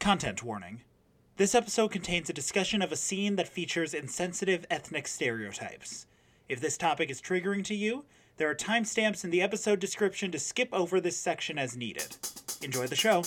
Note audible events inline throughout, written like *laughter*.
Content warning. This episode contains a discussion of a scene that features insensitive ethnic stereotypes. If this topic is triggering to you, there are timestamps in the episode description to skip over this section as needed. Enjoy the show.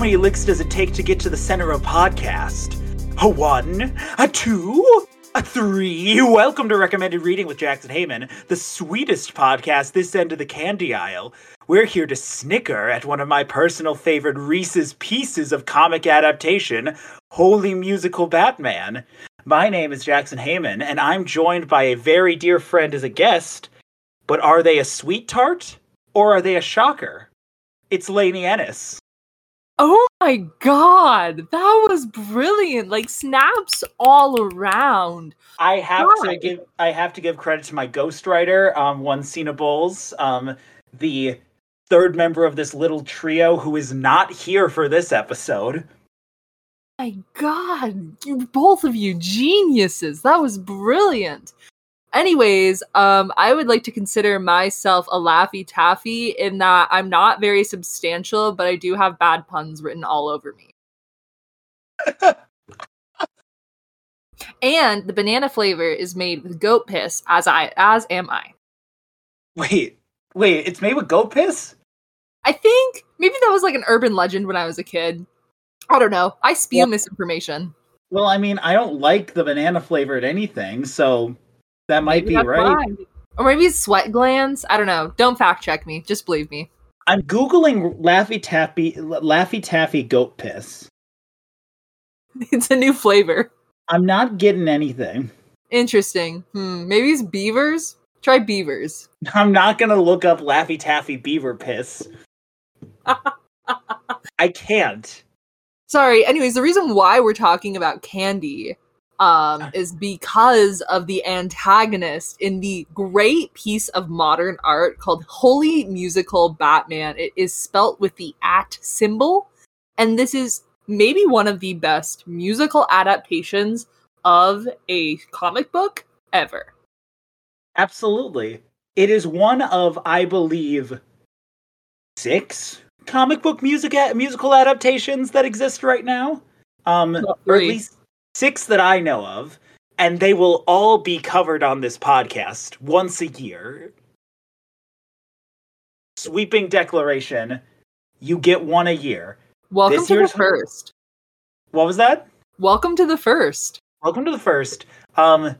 Many licks does it take to get to the center of podcast? A one, a two, a three. Welcome to Recommended Reading with Jackson Heyman, the sweetest podcast this end of the candy aisle. We're here to snicker at one of my personal favorite Reese's pieces of comic adaptation, Holy Musical Batman. My name is Jackson Heyman, and I'm joined by a very dear friend as a guest. But are they a sweet tart or are they a shocker? It's Lainey Ennis. Oh my god, that was brilliant! Like snaps all around. I have to give I have to give credit to my ghostwriter, um, one Cena Bowles, um, the third member of this little trio who is not here for this episode. My god, you both of you geniuses. That was brilliant. Anyways, um, I would like to consider myself a laffy taffy in that I'm not very substantial, but I do have bad puns written all over me. *laughs* and the banana flavor is made with goat piss, as I as am I. Wait, wait, it's made with goat piss? I think maybe that was like an urban legend when I was a kid. I don't know. I spew misinformation. Well, I mean, I don't like the banana flavored anything, so that might Maybe be right. why. Or maybe it's sweat glands. I don't know. Don't fact check me. Just believe me. I'm googling Laffy Taffy Laffy Taffy goat piss. *laughs* It's a new flavor. I'm not getting anything. Interesting. Hmm. Maybe it's beavers. Try beavers. *laughs* I'm not gonna look up Laffy Taffy beaver piss. *laughs* I can't. Sorry. Anyways, the reason why we're talking about candy um, is because of the antagonist in the great piece of modern art called Holy Musical Batman. It is spelt with the at symbol, and this is maybe one of the best musical adaptations of a comic book ever. Absolutely. It is one of, I believe, six comic book music musical adaptations that exist right now. Um, Well, or at least six that I know of, and they will all be covered on this podcast once a year. Sweeping declaration: you get one a year. Welcome This to the first. What was that? Welcome to the first. Welcome to the first. Um,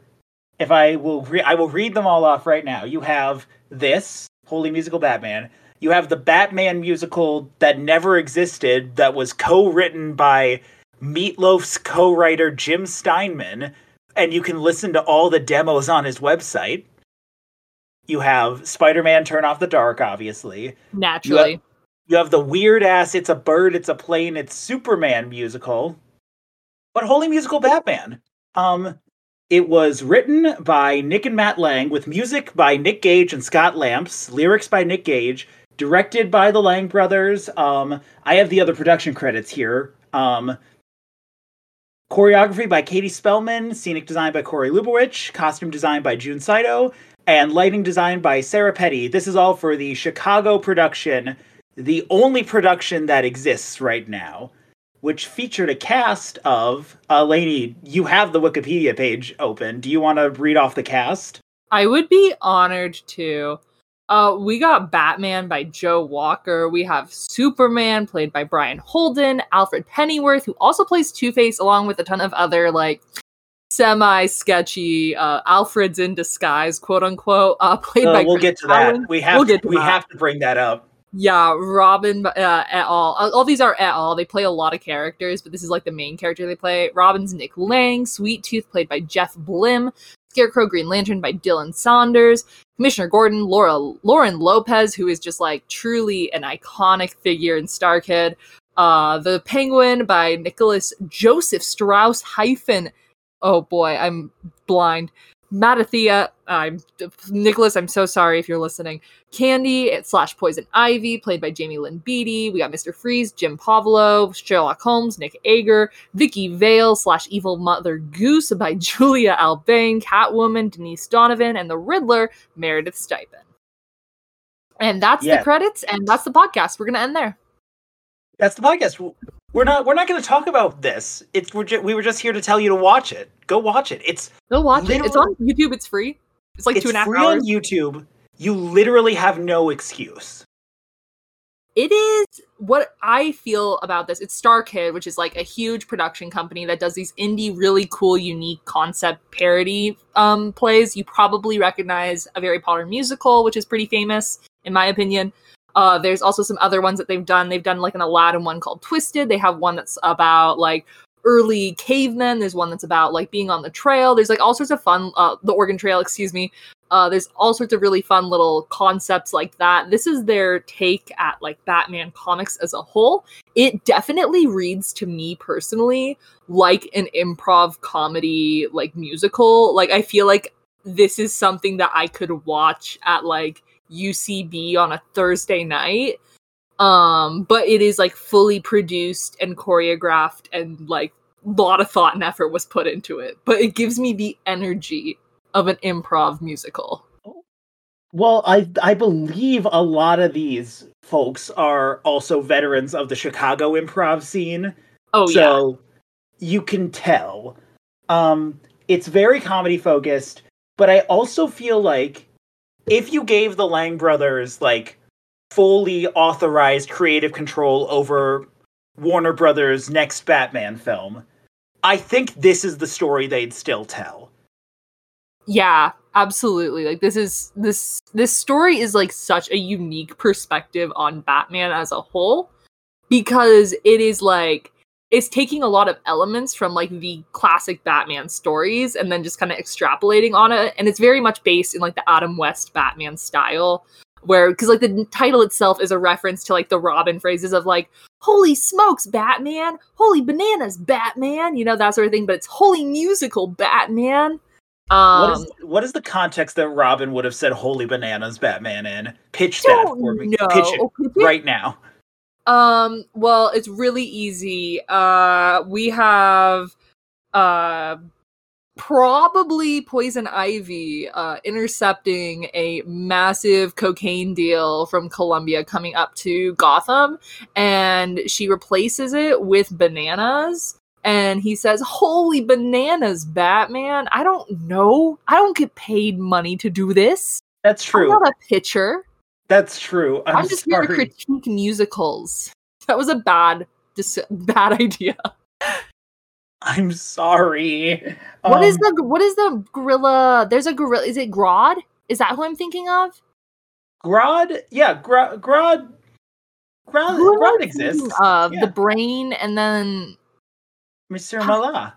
if I will, re- I will read them all off right now. You have this Holy Musical Batman. You have the Batman musical that never existed, that was co-written by Meatloaf's co-writer Jim Steinman, and you can listen to all the demos on his website. You have Spider-Man: Turn Off the Dark, obviously. Naturally. You have the weird ass It's a Bird, It's a Plane, It's Superman musical. But Holy Musical Batman. Um it was written by Nick and Matt Lang with music by Nick Gage and Scott Lamps, lyrics by Nick Gage, directed by the Lang brothers. Um I have the other production credits here. Um choreography by Katie Spellman, scenic design by Corey Lubowich, costume design by June Saito, and lighting design by Sarah Petty. This is all for the Chicago production the only production that exists right now, which featured a cast of uh, Lainey. You have the Wikipedia page open. Do you want to read off the cast? I would be honored to. Uh, we got Batman by Joe Walker. We have Superman played by Brian Holden, Alfred Pennyworth, who also plays Two Face, along with a ton of other like semi sketchy uh, Alfred's in disguise, quote unquote, uh, played Uh, by we'll Chris get to that. We have We'll to, we that. have to bring that up. Yeah, Robin uh, et al. All, all these are et al. They play a lot of characters, but this is like the main character they play. Robin's Nick Lang, Sweet Tooth played by Jeff Blim, Scarecrow Green Lantern by Dylan Saunders, Commissioner Gordon, Laura Lauren Lopez, who is just like truly an iconic figure in StarKid. Uh, the Penguin by Nicholas Joseph Strauss hyphen. Oh boy, I'm blind. Matathias, I'm Nicholas. I'm so sorry if you're listening. Candy slash Poison Ivy, played by Jaime Lyn Beatty. We got Mr. Freeze, Jim Povolo, Sherlock Holmes, Nick Ager, Vicky Vale slash Evil Mother Goose by *laughs* Julia Albain, Catwoman, Denise Donovan, and the Riddler, Meredith Stepien. And that's Yeah. the credits, and that's the podcast. We're gonna end there. That's the podcast. We're not. We're not going to talk about this. It's. We're ju- we were just here to tell you to watch it. Go watch it. It's. Go watch it. It's on YouTube. It's free. It's like it's two and a half free hours. on YouTube. You literally have no excuse. it is what I feel about this. It's StarKid, which is like a huge production company that does these indie, really cool, unique concept parody um, plays. You probably recognize a Harry Potter musical, which is pretty famous, in my opinion. Uh, there's also some other ones that they've done. They've done like an Aladdin one called Twisted. They have one that's about like early cavemen. There's one that's about like being on the trail. There's like all sorts of fun, uh, the Oregon Trail, excuse me. Uh, there's all sorts of really fun little concepts like that. This is their take at like Batman comics as a whole. It definitely reads to me personally like an improv comedy, like musical. Like I feel like this is something that I could watch at like UCB on a Thursday night. Um, but it is like fully produced and choreographed and like a lot of thought and effort was put into it. But it gives me the energy of an improv musical. Well, I I believe a lot of these folks are also veterans of the Chicago improv scene. Oh yeah. so you can tell. Um, it's very comedy focused, but I also feel like if you gave the Lang brothers like fully authorized creative control over Warner Brothers' next Batman film, I think this is the story they'd still tell. Yeah, absolutely. Like this is this this story is like such a unique perspective on Batman as a whole because it is like it's taking a lot of elements from like the classic Batman stories and then just kind of extrapolating on it and it's very much based in like the Adam West Batman style where because like the title itself is a reference to like the Robin phrases of like holy smokes Batman, holy bananas Batman, you know that sort of thing but it's holy musical Batman. Um, what is what is the context that Robin would have said "Holy bananas, Batman" in? Pitch that for me. know. Pitch it Okay, right now. Um, well, it's really easy. Uh, we have uh probably Poison Ivy uh intercepting a massive cocaine deal from Colombia coming up to Gotham and she replaces it with bananas and he says, "Holy bananas, Batman. I don't know. I don't get paid money to do this. That's true. I'm not a pitcher." That's true. I'm, I'm, just here to critique musicals. That was a bad, dis- bad idea. I'm sorry. What is Um, the what is the gorilla? There's a gorilla. Is it Grodd? Is that who I'm thinking of? Grodd? Yeah, Gro- Grodd. Grodd, Who am Grodd exists. Of Yeah. the brain, and then Mr. Mallah.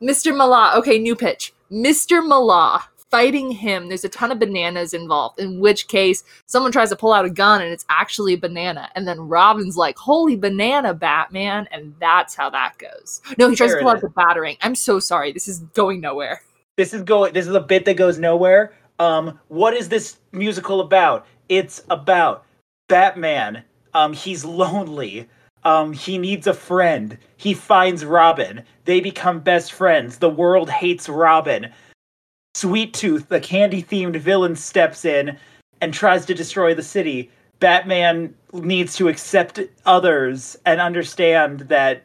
Mr. Mallah. Okay, new pitch. Mr. Mallah fighting him. There's a ton of bananas involved. In which case, someone tries to pull out a gun, and it's actually a banana. And then Robin's like, "Holy banana, Batman!" And that's how that goes. No, he tries There to pull out the batarang. I'm so sorry. This is going nowhere. This is going. This is a bit that goes nowhere. Um, what is this musical about? It's about Batman. Um, he's lonely. Um, he needs a friend. He finds Robin. They become best friends. The world hates Robin. Sweet Tooth, the candy themed villain, steps in and tries to destroy the city. Batman needs to accept others and understand that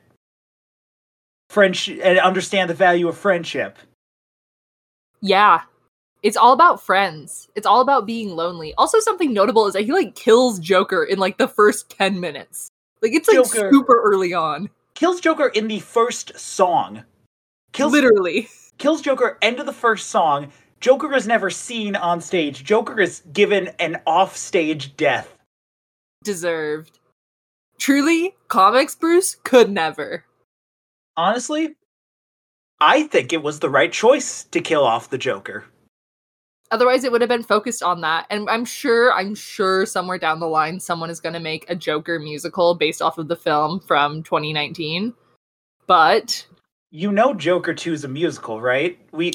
French and understand the value of friendship. Yeah. It's all about friends. It's all about being lonely. Also, something notable is that he like kills Joker in like the first 10 minutes. Like it's like Joker. super early on. kills Joker in the first song. Kills Literally. *laughs* kills Joker end of the first song. Joker is never seen on stage. Joker is given an off-stage death. deserved. Truly, comics Bruce could never. Honestly, I think it was the right choice to kill off the Joker. Otherwise, it would have been focused on that. And I'm sure, I'm sure somewhere down the line, someone is going to make a Joker musical based off of the film from 2019. But You know Joker 2 is a musical, right? We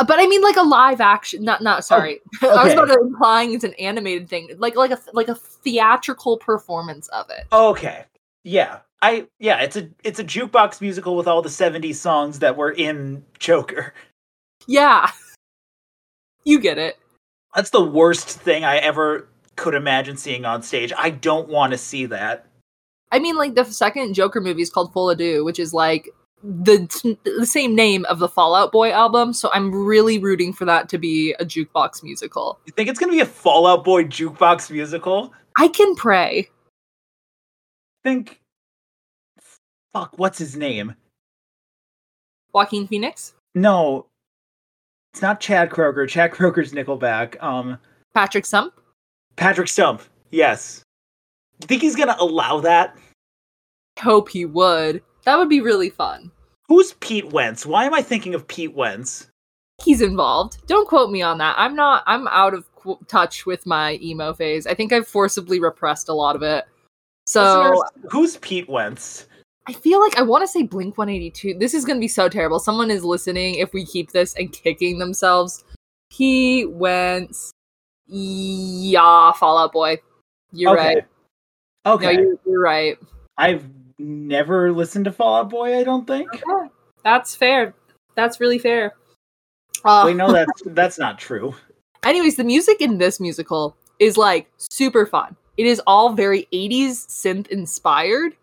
uh, but I mean like a live action. Not not oh, sorry. *laughs* I was about to implying it's an animated thing, like like a like a theatrical performance of it. Okay. Yeah. I yeah, it's a it's a jukebox musical with all the 70s songs that were in Joker. Yeah, *laughs* you get it. That's the worst thing I ever could imagine seeing on stage. I don't want to see that. I mean, like the second Joker movie is called Folie à Deux, which is like the the same name of the Fall Out Boy album. So I'm really rooting for that to be a jukebox musical. You think it's going to be a Fall Out Boy jukebox musical? I can pray. think fuck, what's his name? Joaquin Phoenix, No. It's not Chad Kroeger. Chad Kroeger's Nickelback. Um Patrick Stump. Patrick Stump. Yes. You think he's going to allow that? Hope he would. That would be really fun. Who's Pete Wentz? Why am I thinking of Pete Wentz? He's involved. Don't quote me on that. I'm not. I'm out of qu- touch with my emo phase. I think I've forcibly repressed a lot of it. So Listeners, who's Pete Wentz? I feel like I want to say Blink 182. This is going to be so terrible. Someone is listening if we keep this and kicking themselves. He Wentz. Yeah, Fall Out Boy. You're right. Okay. No, you're, you're right. I've never listened to Fall Out Boy, I don't think. Okay. That's fair. That's really fair. Uh, Wait, no, *laughs* that's that's not true. anyways, the music in this musical is like super fun. It is all very 80s synth inspired.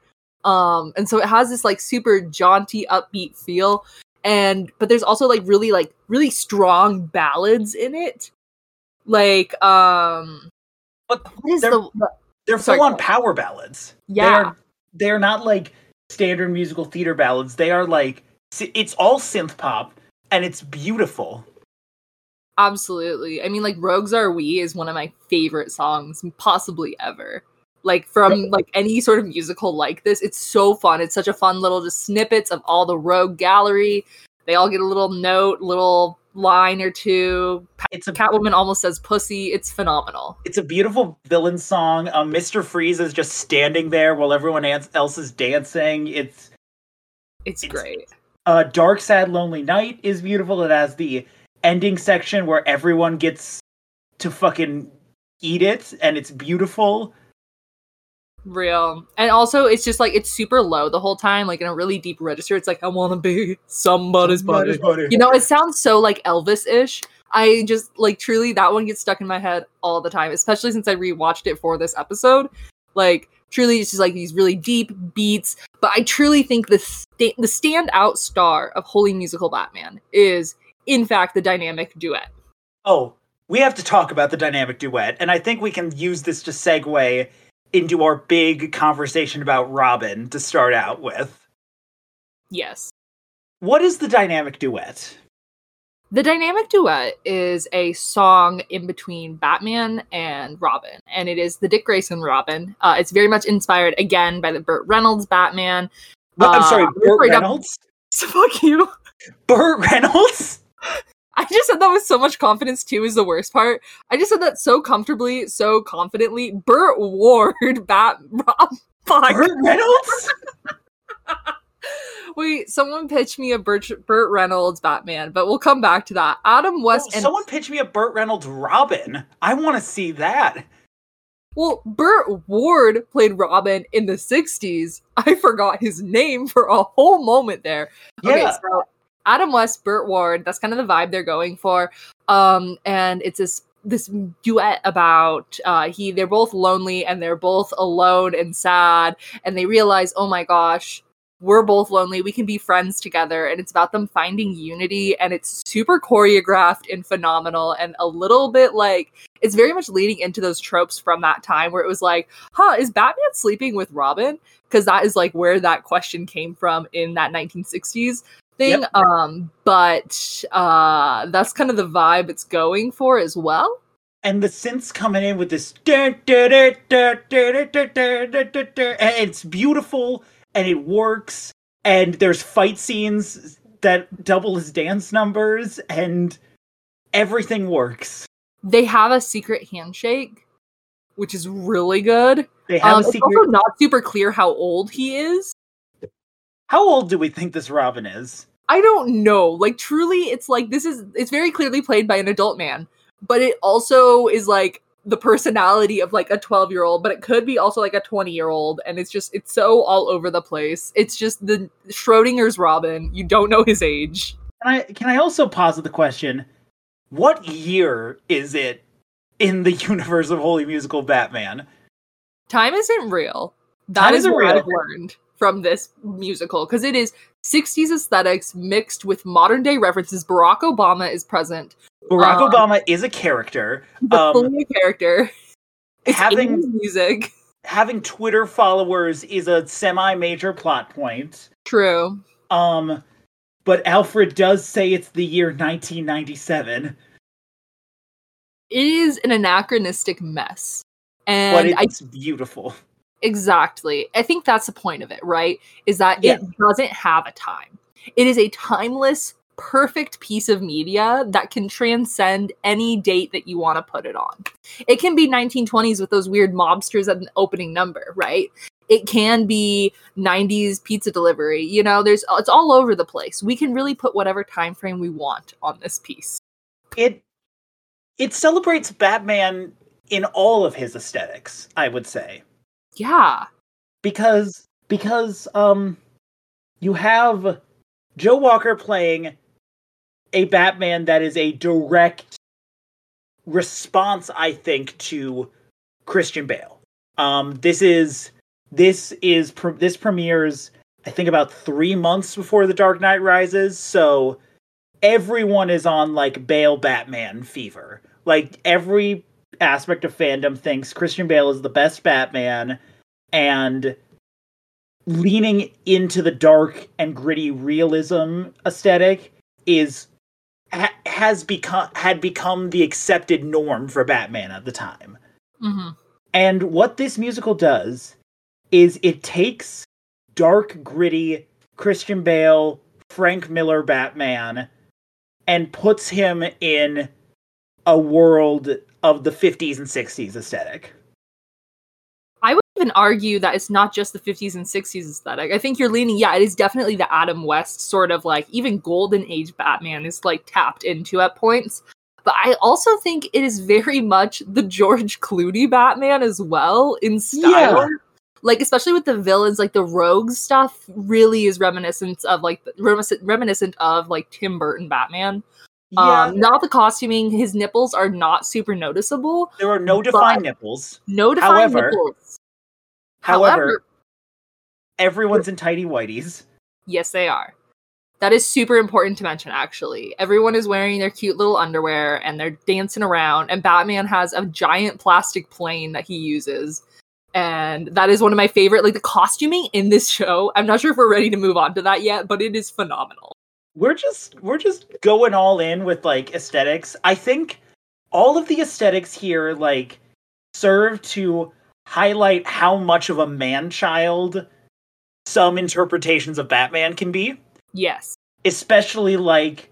Um, and so it has this like super jaunty, upbeat feel. And but there's also like really like really strong ballads in it. Like um But what is they're- the, the They're full on. power ballads. yeah. They're, not like standard musical theater ballads. They are like it's all synth pop and it's beautiful. Absolutely. I mean, like "Rogues Are We" is one of my favorite songs, possibly ever. Like from like any sort of musical like this, it's so fun. It's such a fun little just snippets of all the Rogue gallery. They all get a little note, little line or two. It's a Catwoman almost says "pussy." It's phenomenal. it's a beautiful villain song. Um, Mr. Freeze is just standing there while everyone else is dancing. It's It's, It's- great. uh, Dark Sad Lonely Night is beautiful. It has the ending section where everyone gets to fucking eat it, and it's beautiful. Real. And also, it's just like it's super low the whole time, like in a really deep register. It's like I want to be somebody's buddy. You know, it sounds so like Elvis ish. I just like truly that one gets stuck in my head all the time, especially since I rewatched it for this episode. Like truly, it's just like these really deep beats. But I truly think the sta- the standout star of Holy Musical Batman is, in fact, the dynamic duet. Oh, we have to talk about the dynamic duet, and I think we can use this to segue into our big conversation about Robin to start out with. Yes. What is the dynamic duet? The dynamic duet is a song in between Batman and Robin, and it is the Dick Grayson Robin. Uh, it's very much inspired again by the Burt Reynolds Batman. I'm Uh, sorry, Burt straight up- Reynolds? So *laughs* fuck you. Burt Reynolds? *laughs* I just said that with so much confidence too. Is the worst part. I just said that so comfortably, so confidently. Burt Ward, *laughs* Bat, Rob. Burt Reynolds? *laughs* Wait, someone pitched me a Burt, Burt Reynolds Batman, but we'll come back to that. Adam oh, West Oh, and someone pitched me a Burt Reynolds Robin. I want to see that. Well, Burt Ward played Robin in the 60s. I forgot his name for a whole moment there. Okay, Yeah. so Adam West, Burt Ward, that's kind of the vibe they're going for. Um, and it's this this duet about uh he they're both lonely and they're both alone and sad and they realize, "Oh my gosh, we're both lonely. We can be friends together." And it's about them finding unity and it's super choreographed and phenomenal and a little bit like it's very much leading into those tropes from that time where it was like, huh, is Batman sleeping with Robin? Because that is like where that question came from in that 1960s thing. Yep. Um, but uh, that's kind of the vibe it's going for as well. And the synths coming in with this, it's beautiful and it works. And there's fight scenes that double as dance numbers, and everything works. They have a secret handshake, which is really good. They have um, It's also not super clear how old he is how old do we think this robin is I don't know. Like truly, it's like this is it's very clearly played by an adult man, but it also is like the personality of like a 12 year old, but it could be also like a 20 year old, and it's just it's so all over the place. It's just the Schrodinger's Robin. You don't know his age. Can I can I also posit the question? What year is it in the *laughs* universe of Holy Musical Batman? Time isn't real. That Time is what real. I've learned from this musical because it is 60s aesthetics mixed with modern day references. Barack Obama is present. Barack Um, Obama is a character. Um, fully a character. *laughs* It's having- music. Having Twitter followers is a semi-major plot point. True. Um, but Alfred does say it's the year 1997, It is an anachronistic mess. but And I it's beautiful. Exactly. I think that's the point of it, right? Is that Yeah. it doesn't have a time. It is a timeless, perfect piece of media that can transcend any date that you want to put it on. It can be 1920s with those weird mobsters at an opening number, right? It can be 90s pizza delivery. You know, there's it's all over the place. We can really put whatever time frame we want on this piece. It it celebrates Batman in all of his aesthetics, I would say. Yeah. because because um you have Joe Walker playing a Batman that is a direct response I think to Christian Bale. Um this is this is this premieres I think about 3 months before The Dark Knight Rises, so everyone is on like Bale Batman fever. Like every aspect of fandom thinks Christian Bale is the best Batman and leaning into the dark and gritty realism aesthetic is ha- has become had become the accepted norm for Batman at the time. hmm And what this musical does is it takes dark, gritty Christian Bale, Frank Miller Batman, and puts him in a world of the 50s and 60s aesthetic. I would even argue that it's not just the 50s and 60s aesthetic. I think you're leaning, yeah, it is definitely the Adam West sort of like even golden age Batman is like tapped into at points. But I also think it is very much the George Clooney Batman as well in style. Yeah. Like especially with the villains, like the rogue stuff really is reminiscent of like reminiscent, reminiscent of like Tim Burton Batman. Um, not the costuming. His nipples are not super noticeable. there are no defined nipples. No defined However- nipples. However, everyone's in tidy whities. Yes, they are. That is super important to mention, actually. Everyone is wearing their cute little underwear and they're dancing around, and Batman has a giant plastic plane that he uses. And that is one of my favorite, like the costuming in this show. I'm not sure if we're ready to move on to that yet, but it is phenomenal. We're just we're just going all in with like aesthetics. I think all of the aesthetics here like serve to highlight how much of a man child some interpretations of Batman can be. Yes. especially like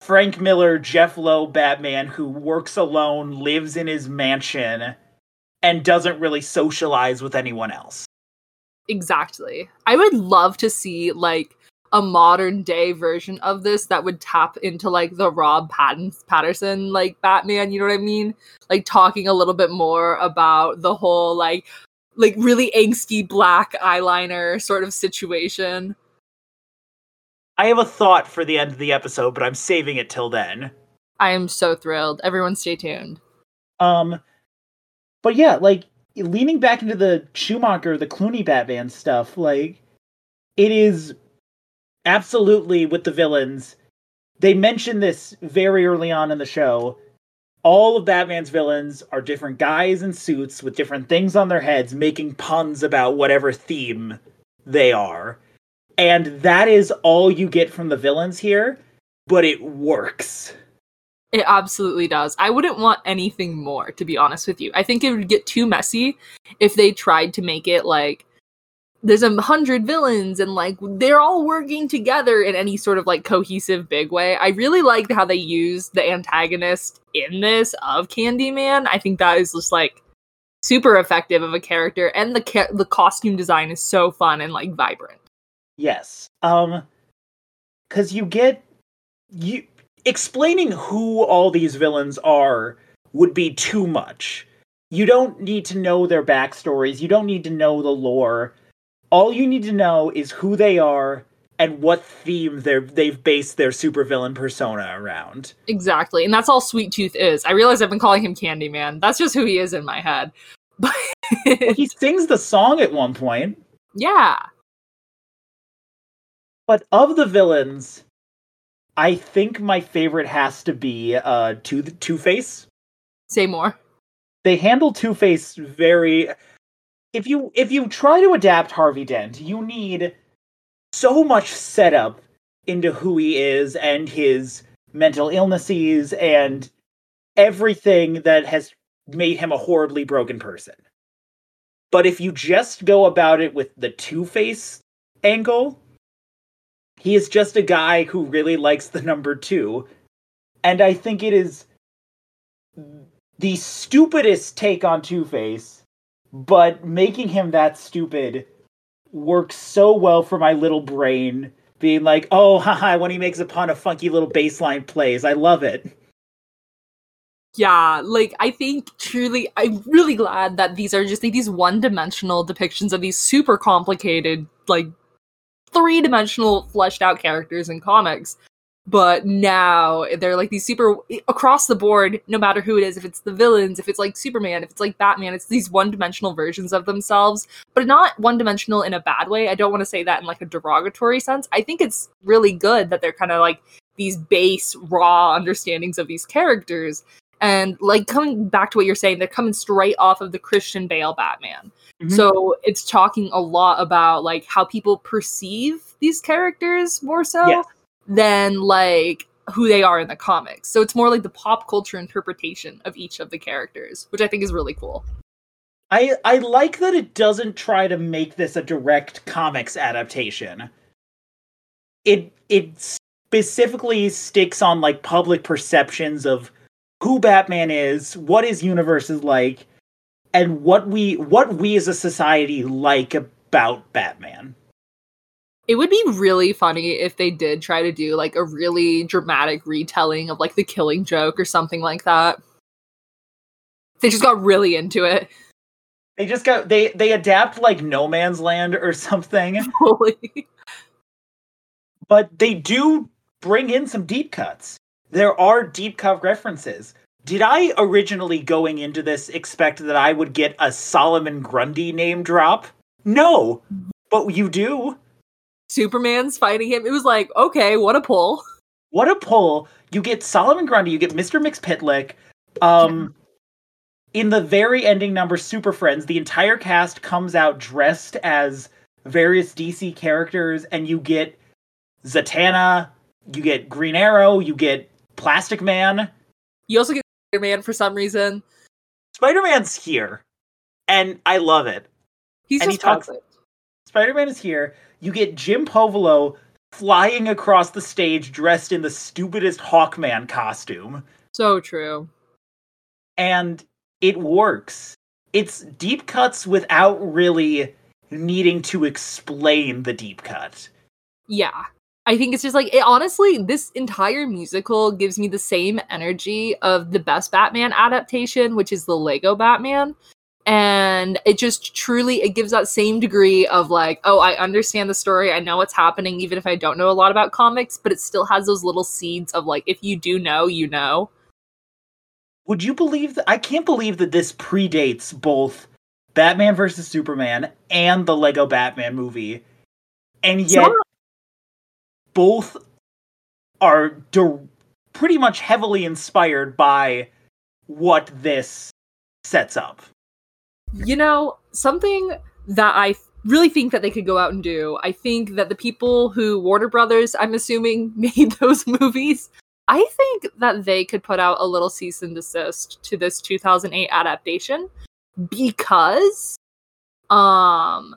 Frank Miller, Jeph Loeb Batman, who works alone, lives in his mansion, and doesn't really socialize with anyone else. Exactly. I would love to see like a modern day version of this that would tap into like the Rob Patton- Pattinson like Batman, you know what I mean? Like talking a little bit more about the whole like like really angsty black eyeliner sort of situation. I have a thought for the end of the episode, but I'm saving it till then. I am so thrilled. Everyone stay tuned. Um, but yeah, like leaning back into the Schumacher, the Clooney Batman stuff, like it is absolutely with the villains. They mention this very early on in the show. All of Batman's villains are different guys in suits with different things on their heads, making puns about whatever theme they are. And that is all you get from the villains here, but it works. It absolutely does. I wouldn't want anything more, to be honest with you. I think it would get too messy if they tried to make it like there's a hundred villains and like they're all working together in any sort of like cohesive big way. I really liked how they used the antagonist in this of Candyman. I think that is just like super effective of a character, and the ca- the costume design is so fun and like vibrant. Yes. Um cuz you get you explaining who all these villains are would be too much. You don't need to know their backstories. You don't need to know the lore. All you need to know is who they are and what theme they're they've based their supervillain persona around. Exactly, and that's all Sweet Tooth is. I realize I've been calling him Candyman. That's just who he is in my head. *laughs* But Well, he sings the song at one point. yeah, But of the villains, I think my favorite has to be uh Two Two Face. say more. They handle Two Face very. If you if you try to adapt Harvey Dent, you need so much setup into who he is and his mental illnesses and everything that has made him a horribly broken person. But if you just go about it with the Two Face angle, he is just a guy who really likes the number two. And I think it is the stupidest take on Two Face, but making him that stupid works so well for my little brain. Being like, oh, *laughs* haha, when he makes a pun a funky little baseline plays. I love it. Yeah, like I think truly, I'm really glad that these are just like these one-dimensional depictions of these super complicated, like three-dimensional, fleshed-out characters in comics. But now they're like these super across the board, no matter who it is, if it's the villains, if it's like Superman, if it's like Batman, it's these one-dimensional versions of themselves, but not one-dimensional in a bad way. I don't want to say that in like a derogatory sense. I think it's really good that they're kind of like these base raw understandings of these characters and like coming back to what you're saying they're coming straight off of the christian bale batman Mhm. so it's talking a lot about like how people perceive these characters more so Yes. Than like who they are in the comics so it's more like the pop culture interpretation of each of the characters which i think is really cool I I like that it doesn't try to make this a direct comics adaptation. It it specifically sticks on like public perceptions of who Batman is, what his universe is like, and what we what we as a society like about Batman. It would be really funny if they did try to do like a really dramatic retelling of like the killing joke or something like that they just got really into it They just got they they adapt like No Man's Land or something, *laughs* Holy. but they do bring in some deep cuts. There are deep cut references. Did I originally going into this expect that I would get a Solomon Grundy name drop? No, mm-hmm. but you do. Superman's fighting him. It was like, okay, what a pull. *laughs* What a pull! You get Solomon Grundy, you get Mr. Mxyzptlk. Um, in the very ending number, Super Friends, the entire cast comes out dressed as various DC characters, and you get Zatanna, you get Green Arrow, you get Plastic Man. You also get Spider-Man for some reason. Spider Man's here, and I love it. He's And just he talks- Spider Man is here. You get Jim Povolo flying across the stage dressed in the stupidest Hawkman costume. So true. and it works. It's deep cuts without really needing to explain the deep cut. Yeah. I think it's just like it honestly, this entire musical gives me the same energy of the best Batman adaptation, which is the Lego Batman. And it just truly it gives that same degree of like, oh, I understand the story, I know what's happening, even if I don't know a lot about comics, but it still has those little seeds of like, if you do know, you know. Would you believe that? I can't believe that this predates both Batman versus Superman and the Lego Batman movie. And yet, both are di- pretty much heavily inspired by what this sets up. You know, something that I really think that they could go out and do. I think that the people who Warner Brothers, I'm assuming, *laughs* made those movies, I think that they could put out a little cease and desist to this 2008 adaptation because um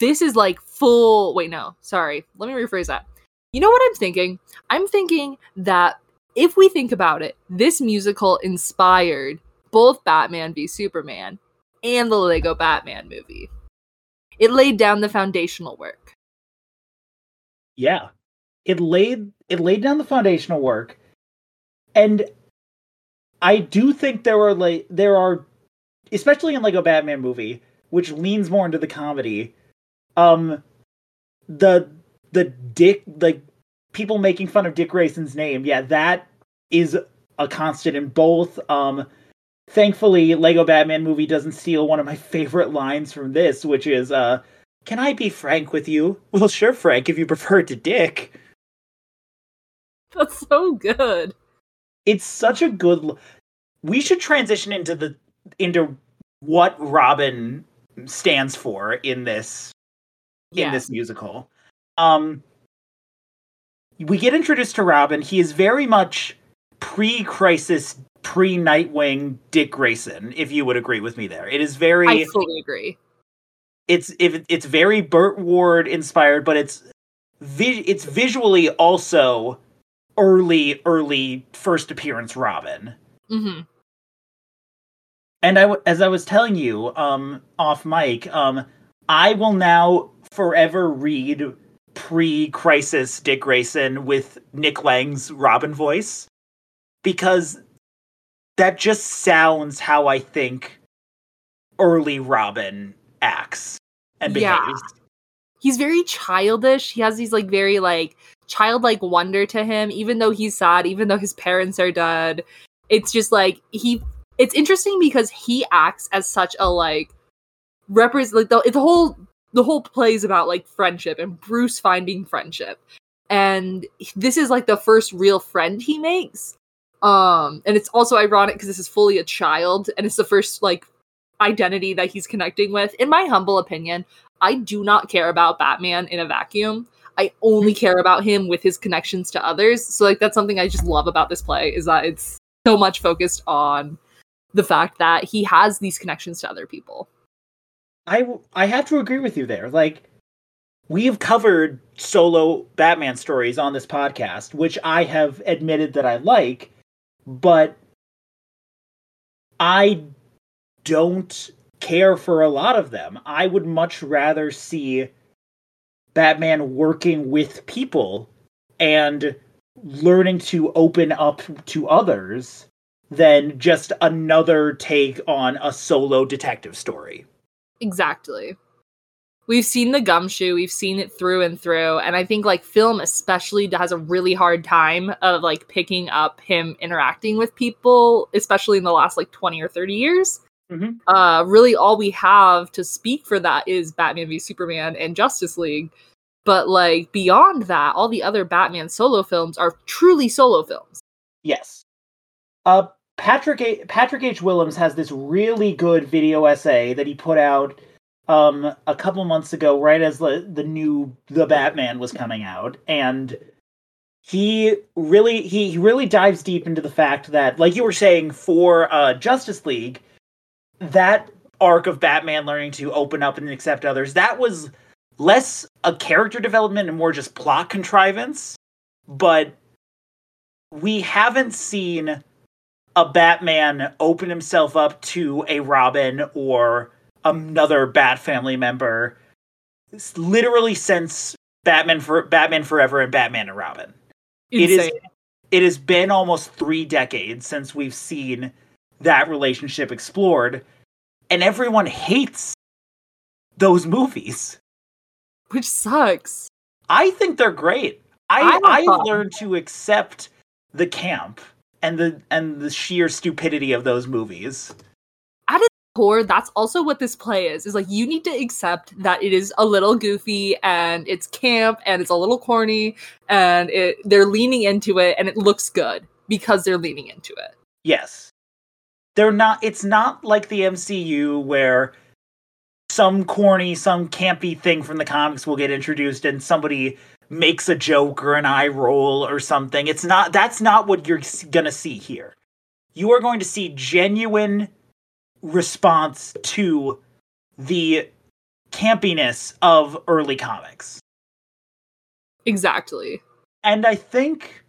this is like full wait no sorry let me rephrase that you know what i'm thinking i'm thinking that if we think about it this musical inspired both batman v superman and the lego batman movie it laid down the foundational work Yeah. It laid it laid down the foundational work. And I do think there are like there are especially in Lego Batman movie, which leans more into the comedy, um the the dick like people making fun of Dick Grayson's name, yeah, that is a constant in both. Um thankfully Lego Batman movie doesn't steal one of my favorite lines from this, which is uh can I be frank with you? Well, sure, Frank, if you prefer to Dick. that's so good It's such a good. l- We should transition into the into what Robin stands for in this in yeah this musical. Um, we get introduced to Robin. He is very much pre-crisis, pre-Nightwing Dick Grayson. If you would agree with me, there, it is very. i fully agree it's if it's very Burt Ward inspired, but it's it's visually also early early first appearance Robin. hmm And I as I was telling you um off mic, um I will now forever read pre-crisis Dick Grayson with Nick Lang's Robin voice because that just sounds how I think early Robin acts and Yeah. behaves. he's very childish. He has these like very like childlike wonder to him, even though he's sad, even though his parents are dead. It's just like he. It's interesting because he acts as such a like represent like the, the whole the whole play is about like friendship and Bruce finding friendship, and this is like the first real friend he makes. Um, and it's also ironic because this is fully a child, and it's the first like identity that he's connecting with. In my humble opinion, I do not care about Batman in a vacuum. I only care about him with his connections to others. So like that's something I just love about this play is that it's so much focused on the fact that he has these connections to other people. I I have to agree with you there. Like we've covered solo Batman stories on this podcast, which I have admitted that I like, but I don't care for a lot of them. I would much rather see Batman working with people and learning to open up to others than just another take on a solo detective story. Exactly. We've seen the gumshoe, we've seen it through and through, and I think like film especially has a really hard time of like picking up him interacting with people, especially in the last like 20 or 30 years. Mhm. Uh really all we have to speak for that is Batman v Superman and Justice League. But like beyond that, all the other Batman solo films are truly solo films. Yes. Uh, Patrick A- Patrick H. Willems has this really good video essay that he put out um a couple months ago, right as the the new The Batman was coming out, and he really he, really dives deep into the fact that, like you were saying, for uh, Justice League, that arc of Batman learning to open up and accept others that was less a character development and more just plot contrivance, but we haven't seen a Batman open himself up to a Robin or another Bat family member literally since Batman for Batman Forever and Batman and Robin. It is it has been almost 3 decades since we've seen that relationship explored and everyone hates those movies. Which sucks. I think they're great. I I have I learned to accept the camp and the and the sheer stupidity of those movies. Core that's also what this play is is like you need to accept that it is a little goofy and it's camp and it's a little corny and it they're leaning into it and it looks good because they're leaning into it Yes. They're not it's not like the MCU where some corny, some campy thing from the comics will get introduced and somebody makes a joke or an eye roll or something. It's not that's not what you're going to see here. You are going to see genuine response to the campiness of early comics. Exactly. And I think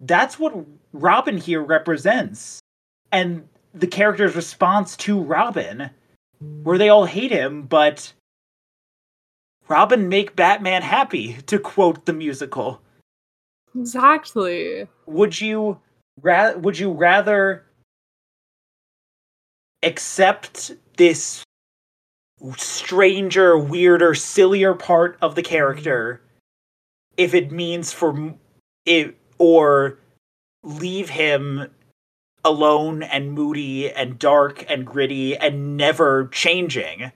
that's what Robin here represents. And the character's response to Robin, where they all hate him, but Robin make Batman happy, to quote the musical. Exactly. Would you ra- would you rather accept this stranger, weirder, sillier part of the character if it means for it or leave him alone and moody and dark and gritty and never changing.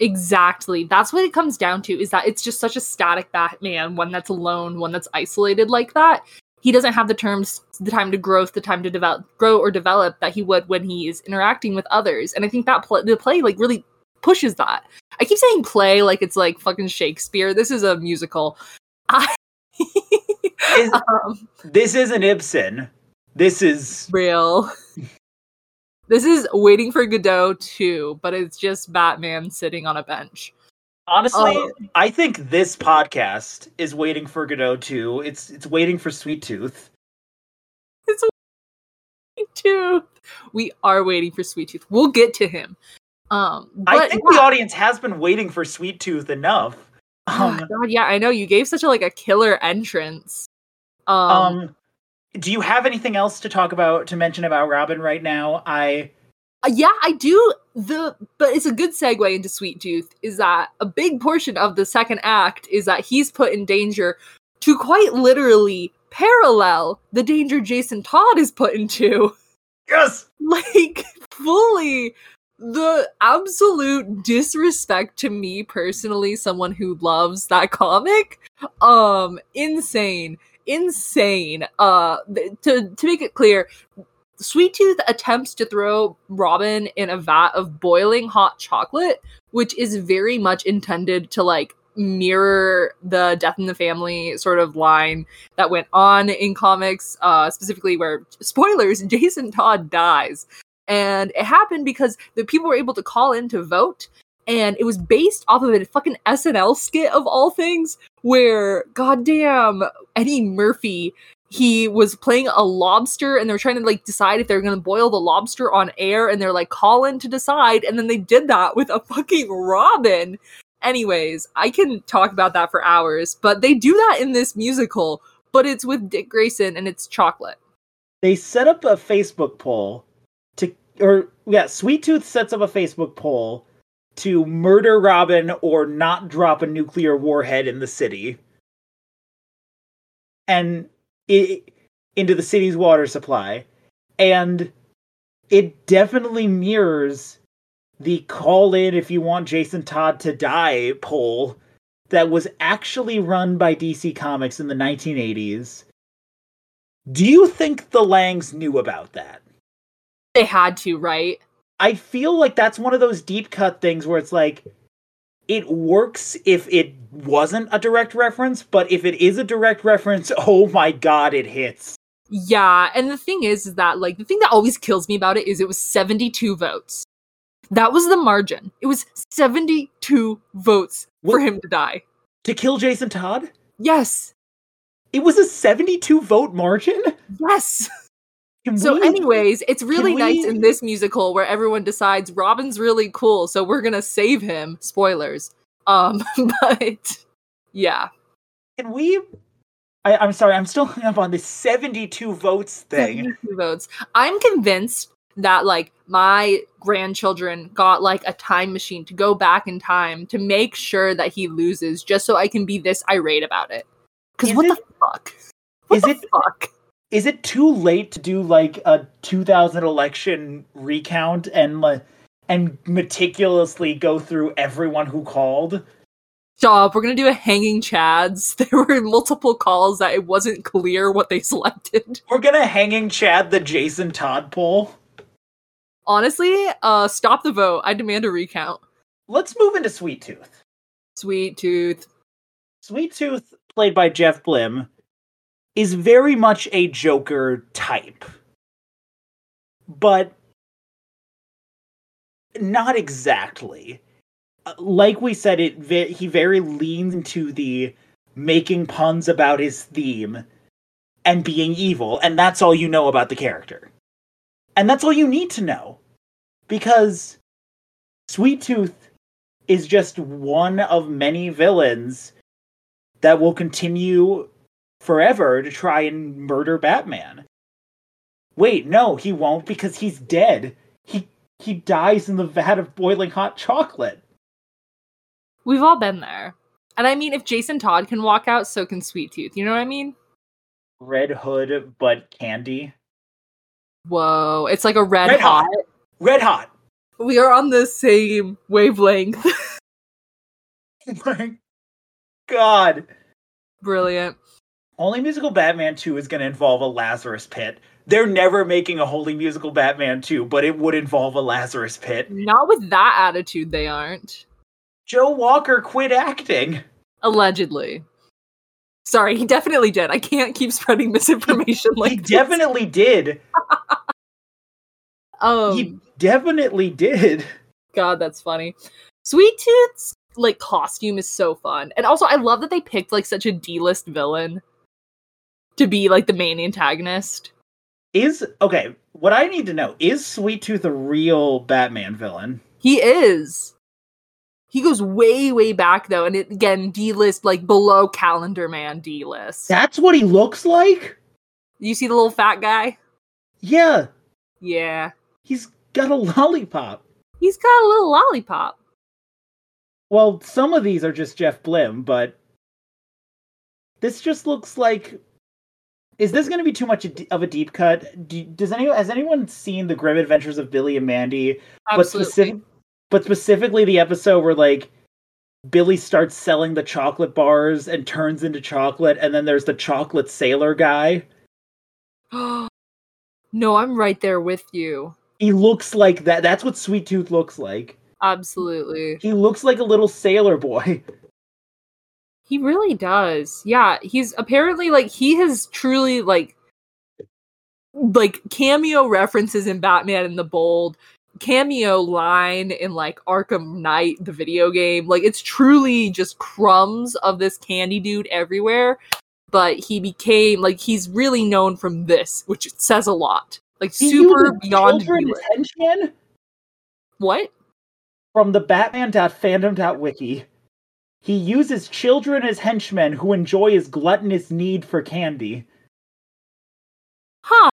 Exactly. That's what it comes down to is that it's just such a static Batman, one that's alone, one that's isolated like that. He doesn't have the terms, the time to growth, the time to develop, grow or develop that he would when he is interacting with others. And I think that play, the play like really pushes that. I keep saying play like it's like fucking Shakespeare. This is a musical. *laughs* I Is- *laughs* um, This isn't Ibsen. This is real. *laughs* this is waiting for Godot too, but it's just Batman sitting on a bench. Honestly, Oh. I think this podcast is waiting for Godot too. It's it's waiting for Sweet Tooth. It's Sweet Tooth. We are waiting for Sweet Tooth. We'll get to him. Um, but I think yeah. the audience has been waiting for Sweet Tooth enough. Oh, Um, God, yeah, I know you gave such a like a killer entrance. Um, um, do you have anything else to talk about to mention about Robin right now? I uh, yeah, I do. The but it's a good segue into Sweet Tooth. Is that a big portion of the second act? Is that he's put in danger to quite literally parallel the danger Jason Todd is put into. yes. *laughs* like fully the absolute disrespect to me personally someone who loves that comic um insane insane uh to to make it clear sweet tooth attempts to throw robin in a vat of boiling hot chocolate which is very much intended to like mirror the death in the family sort of line that went on in comics uh specifically where spoilers jason todd dies. And it happened because the people were able to call in to vote and it was based off of a fucking SNL skit of all things where goddamn Eddie Murphy he was playing a lobster and they were trying to like decide if they were going to boil the lobster on air and they're like calling to decide and then they did that with a fucking robin anyways i can talk about that for hours but they do that in this musical but it's with dick grayson and it's chocolate They set up a Facebook poll to or yeah, Sweet Tooth sets up a Facebook poll to murder Robin or not drop a nuclear warhead in the city. And it into the city's water supply. And it definitely mirrors the call in if you want Jason Todd to die poll that was actually run by DC Comics in the 1980s. Do you think the Langs knew about that? they had to right I feel like that's one of those deep cut things where it's like it works if it wasn't a direct reference, but if it is a direct reference, *laughs* oh my god, it hits. Yeah, and the thing is, is that like the thing that always kills me about it is it was 72 votes. That was the margin. It was 72 votes for him to die. To kill Jason Todd? Yes. It was a 72 vote margin? Yes. *laughs* Can So, we- anyways, it's really nice we- in this musical where everyone decides Robin's really cool, so we're gonna save him. Spoilers. Um, *laughs* but yeah. can we I, I'm sorry, I'm still hung up on this 72 votes thing. 72 votes. I'm convinced that like my grandchildren got like a time machine to go back in time to make sure that he loses just so I can be this irate about it. Cuz what it- the fuck? What is the it- fuck? Is it too late to do like a 2000 election recount and like and meticulously go through everyone who called? Stop. We're gonna do a hanging chads. *laughs* There were multiple calls that it wasn't clear what they *laughs* selected. We're gonna hanging Chad the Jason Todd poll. Honestly, uh stop the vote. I demand a recount. Let's move into Sweet Tooth. Sweet tooth. Sweet Tooth, played by Jeff Blim, is very much a Joker type. But not exactly. Like we said, it he very leans into the making puns about his theme and being evil, and that's all you know about the character. And that's all you need to know. Because Sweet Tooth is just one of many villains that will continue forever to try and murder Batman. Wait, no, he won't because he's dead. He he dies in the vat of boiling hot chocolate. We've all been there. And I mean, if Jason Todd can walk out, so can Sweet Tooth. You know what I mean? Red Hood, but candy. Whoa. It's like a red, Red hot. hot. Red hot. We are on the same wavelength. Oh *laughs* my God. Brilliant. Only musical Batman 2 is going to involve a Lazarus pit. They're never making a wholly musical Batman 2, but it would involve a Lazarus pit. Not with that attitude, they aren't. Joe Walker quit acting. Allegedly. Sorry, he definitely did. I can't keep spreading misinformation like he this. definitely did. *laughs* Um, he definitely did. God, that's funny. Sweet Tooth's like costume is so fun, and also I love that they picked like such a D-list villain to be like the main antagonist. Is okay, what I need to know is Sweet Tooth a real Batman villain? He is. He goes way, way back though, and it, again, D-list like below Calendar Man D-list. That's what he looks like? you see the little fat guy? Yeah, Yeah, he's got a *laughs* lollipop. he's got a little lollipop. Well, some of these are just Jeff Blim, but this just looks like. Is this going to be too much of a deep cut? Do, does anyone has anyone seen the Grim Adventures of Billy and Mandy? But specific, but specifically the episode where like Billy starts selling the chocolate bars and turns into chocolate, and then there's the chocolate sailor guy. *gasps* no, I'm right there with you. He looks like that. That's what Sweet Tooth looks like. Absolutely. He looks like a little sailor boy. *laughs* He really does. Yeah, he's apparently like he has truly like like cameo references in Batman and the Bold, cameo line in like Arkham Knight the video game. Like it's truly just crumbs of this candy dude everywhere. But he became like he's really known from this, which says a lot. Like He super beyond children D-list. as henchmen What? from the Batman.fandom.wiki. He uses children as henchmen who enjoy his gluttonous need for candy. Huh.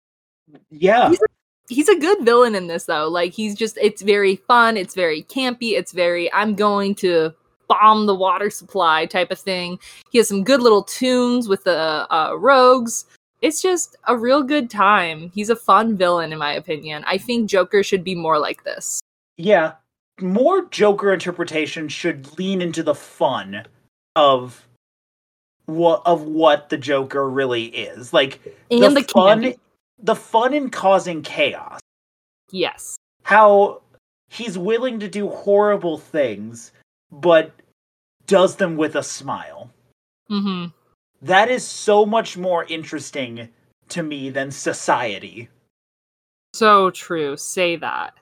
Yeah. He's he's a good villain in this though. Like he's just it's very fun, it's very campy, it's very I'm going to bomb the water supply type of thing. He has some good little tunes with the uh, rogues. It's just a real good time. He's a fun villain in my opinion. I think Joker should be more like this. Yeah. More Joker interpretation should lean into the fun of what of what the Joker really is. Like And the, fun candy. the fun in causing chaos. Yes. How he's willing to do horrible things, but does them with a smile. Mhm. That is so much more interesting to me than society. So true. Say that.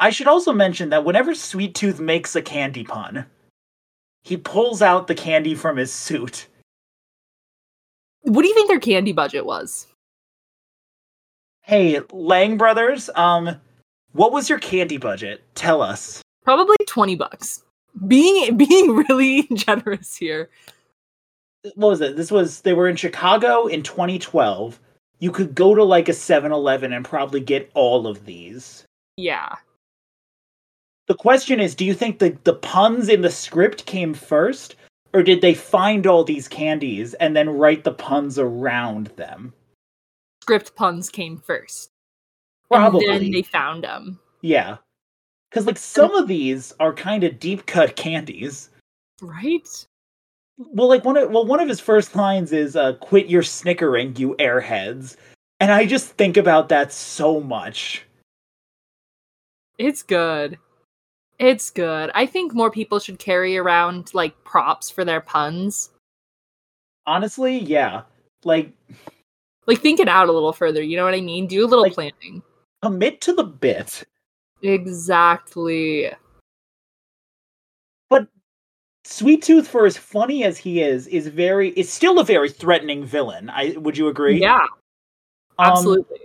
I should also mention that whenever Sweet Tooth makes a candy pun, he pulls out the candy from his suit. What do you think their candy budget was? Hey, Lang Brothers, um, what was your candy budget? Tell us. Probably 20 bucks. Being *laughs* being really *laughs* generous here. What was it? This was they were in Chicago in 2012. You could go to like a 7-Eleven and probably get all of these. Yeah. The question is, do you think the, the puns in the script came first? Or did they find all these candies and then write the puns around them? Script puns came first. Probably. And then they found them. Yeah. Because, like, some of these are kind of deep cut candies. Right? Well, like, one of, well, one of his first lines is, uh, quit your snickering, you airheads. And I just think about that so much. It's good. It's good. I think more people should carry around like props for their puns. Honestly, yeah. Like Like think it out a little further, you know what I mean? Do a little Like- planning. commit to the bit. Exactly. But Sweet Tooth, for as funny as he is, is very is still a very threatening villain. I would you agree? Yeah, Um, absolutely.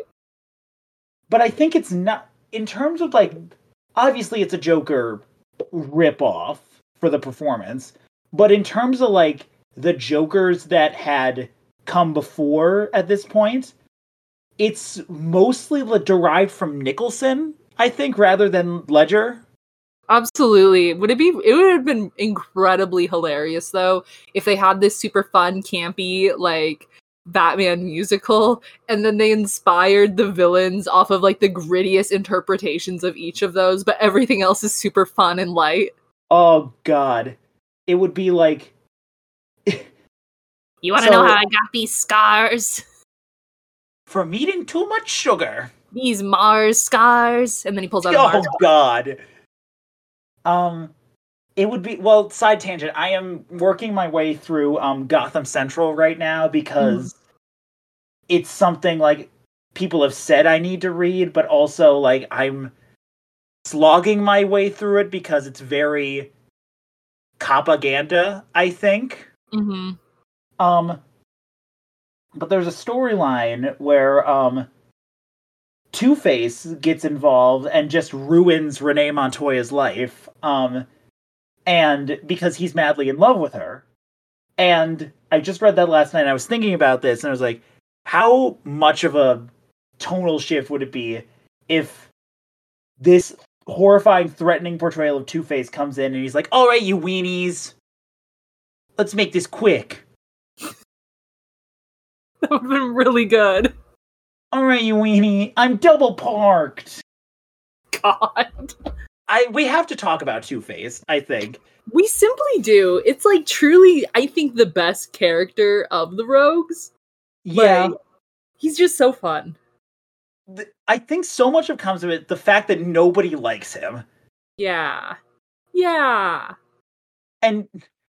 but I think it's not in terms of like obviously it's a Joker rip off for the performance, but in terms of like the Jokers that had come before at this point, it's mostly derived from Nicholson, I think, rather than Ledger. Absolutely. Would it be it would have been incredibly hilarious though if they had this super fun, campy, like Batman musical, and then they inspired the villains off of like the grittiest interpretations of each of those, but everything else is super fun and light. Oh God, it would be like *laughs* You wanna So- know how I got these scars? from eating too much sugar. These Mars scars. And then he pulls out a *laughs* Oh God. Um, it would be well. Side tangent. I am working my way through um Gotham Central right now because it's something like people have said I need to read, but also like I'm slogging my way through it because it's very propaganda. I think. hmm Um, but there's a storyline where um, Two Face gets involved and just ruins Renee Montoya's life. Um, and because he's madly in love with her. And I just read that last night. And I was thinking about this, and I was like, how much of a tonal shift would it be if this horrifying, threatening portrayal of Two Face comes in and he's like, "All right, you weenies, let's make this quick." *laughs* That would have been really good. All right, you weenie. I'm double parked. *laughs* God. I we have to talk about Two Face. I think. We simply do. It's like truly, I think, the best character of the rogues. Yeah, Like, he's just so fun. th- I think so much of comes of it the fact that nobody likes him, Yeah. Yeah. and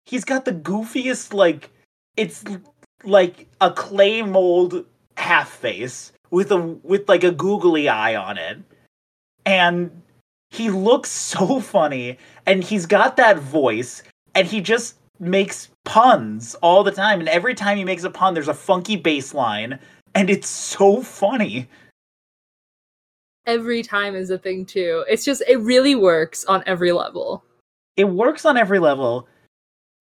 he's got the goofiest like it's like a clay mold half face with a with like a googly eye on it, and he looks so funny, and he's got that voice, and he just makes puns all the time, and every time he makes a pun, there's a funky bass line, and it's so funny. Every time is a thing, too. It's just, it really works on every level. It works on every level.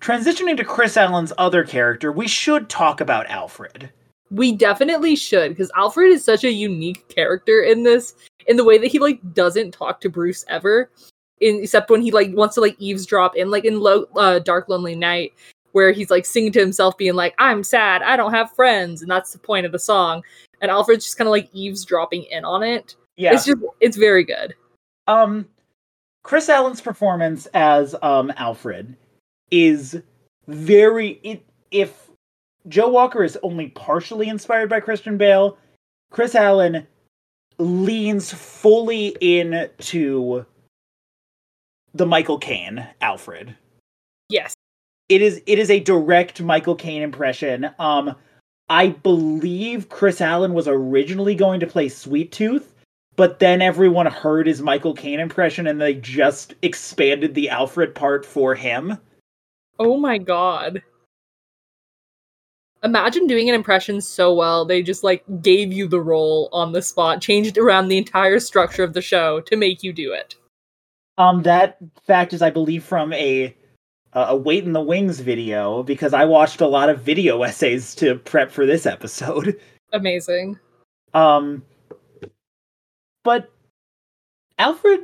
Transitioning to Chris Allen's other character, we should talk about Alfred. We definitely should, because Alfred is such a unique character in this, in the way that he, like, doesn't talk to Bruce ever. In, except when he like wants to like eavesdrop in like in Lo- uh, dark lonely night where he's like singing to himself being like i'm sad i don't have friends and that's the point of the song and alfred's just kind of like eavesdropping in on it Yeah. it's just it's very good um Chris Allen's performance as um Alfred is very it if Joe Walker is only partially inspired by Christian Bale, Chris Allen leans fully into the Michael Caine Alfred. yes it is it is a direct Michael Caine impression. Um, I believe Chris Allen was originally going to play Sweet Tooth, but then everyone heard his Michael Caine impression and they just expanded the Alfred part for him. oh my god imagine doing an impression so well they just like gave you the role on the spot changed around the entire structure of the show to make you do it Um, that fact is, I believe, from a a Wait in the Wings video because I watched a lot of video *laughs* essays to prep for this episode. amazing Um, but Alfred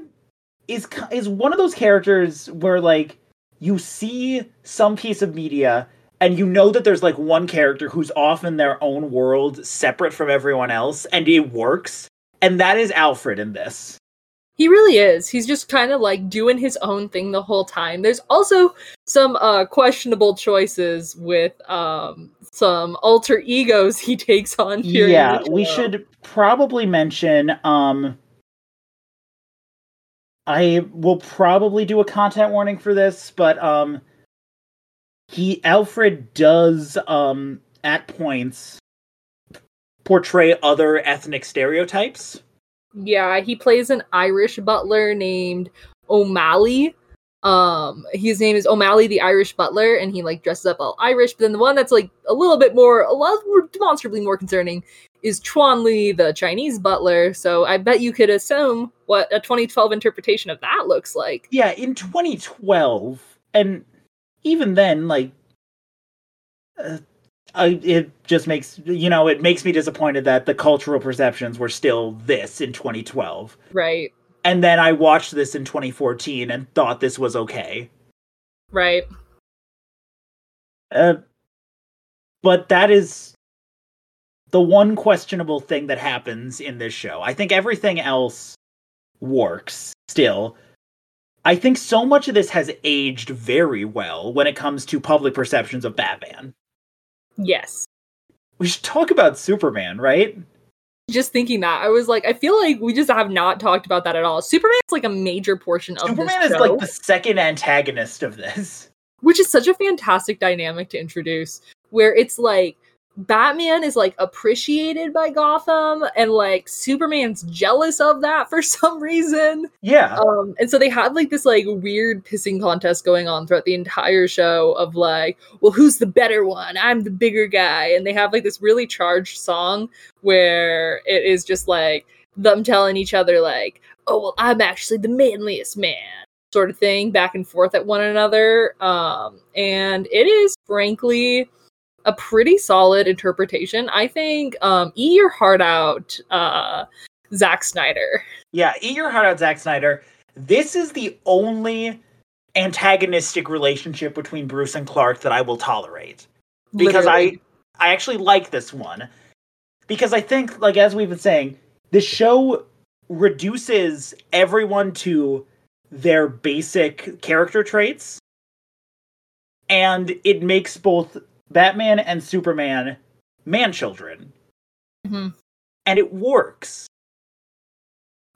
is is one of those characters where like you see some piece of media and you know that there's like one character who's off in their own world, separate from everyone else, and it works. And that is Alfred in this. He really is. He's just kind of like doing his own thing the whole time. There's also some uh questionable choices with um some alter egos he takes on during yeah, we should probably mention um I will probably do a content warning for this, but um he Alfred does um at points portray other ethnic stereotypes. Yeah, he plays an Irish butler named O'Malley. Um, his name is O'Malley the Irish butler, and he like dresses up all Irish. But then the one that's like a little bit more, a lot more demonstrably more concerning is Chuan Li, the Chinese butler. So I bet you could assume what a 2012 interpretation of that looks like. Yeah, in 2012, and even then, like, uh, I, it just makes you know it makes me disappointed that the cultural perceptions were still this in 2012. Right. And then I watched this in 2014 and thought this was okay. Right. Uh, but that is the one questionable thing that happens in this show. I think everything else works still. I think so much of this has aged very well when it comes to public perceptions of Batman. Yes. We should talk about Superman, right? Just thinking that, I was like, I feel like we just have not talked about that at all. Superman's like a major portion of Superman is show, like the second antagonist of this. which is such a fantastic dynamic to introduce, where it's like Batman is like appreciated by Gotham, and like Superman's jealous of that for *laughs* some reason. Yeah. Um, and so they have like this like weird pissing contest going on throughout the entire show of like, well, who's the better one? I'm the bigger guy. And they have like this really charged song where it is just like them telling each other like, oh well, I'm actually the manliest man, sort of thing, back and forth at one another. Um, and it is frankly a pretty solid interpretation. I think um eat your heart out, uh Zack Snyder. Yeah, eat your heart out, Zack Snyder. This is the only antagonistic relationship between Bruce and Clark that I will tolerate. Because Literally. I I actually like this one. Because I think, like as we've been saying, the show reduces everyone to their basic character traits. And it makes both Batman and Superman man children. Mhm. And it works.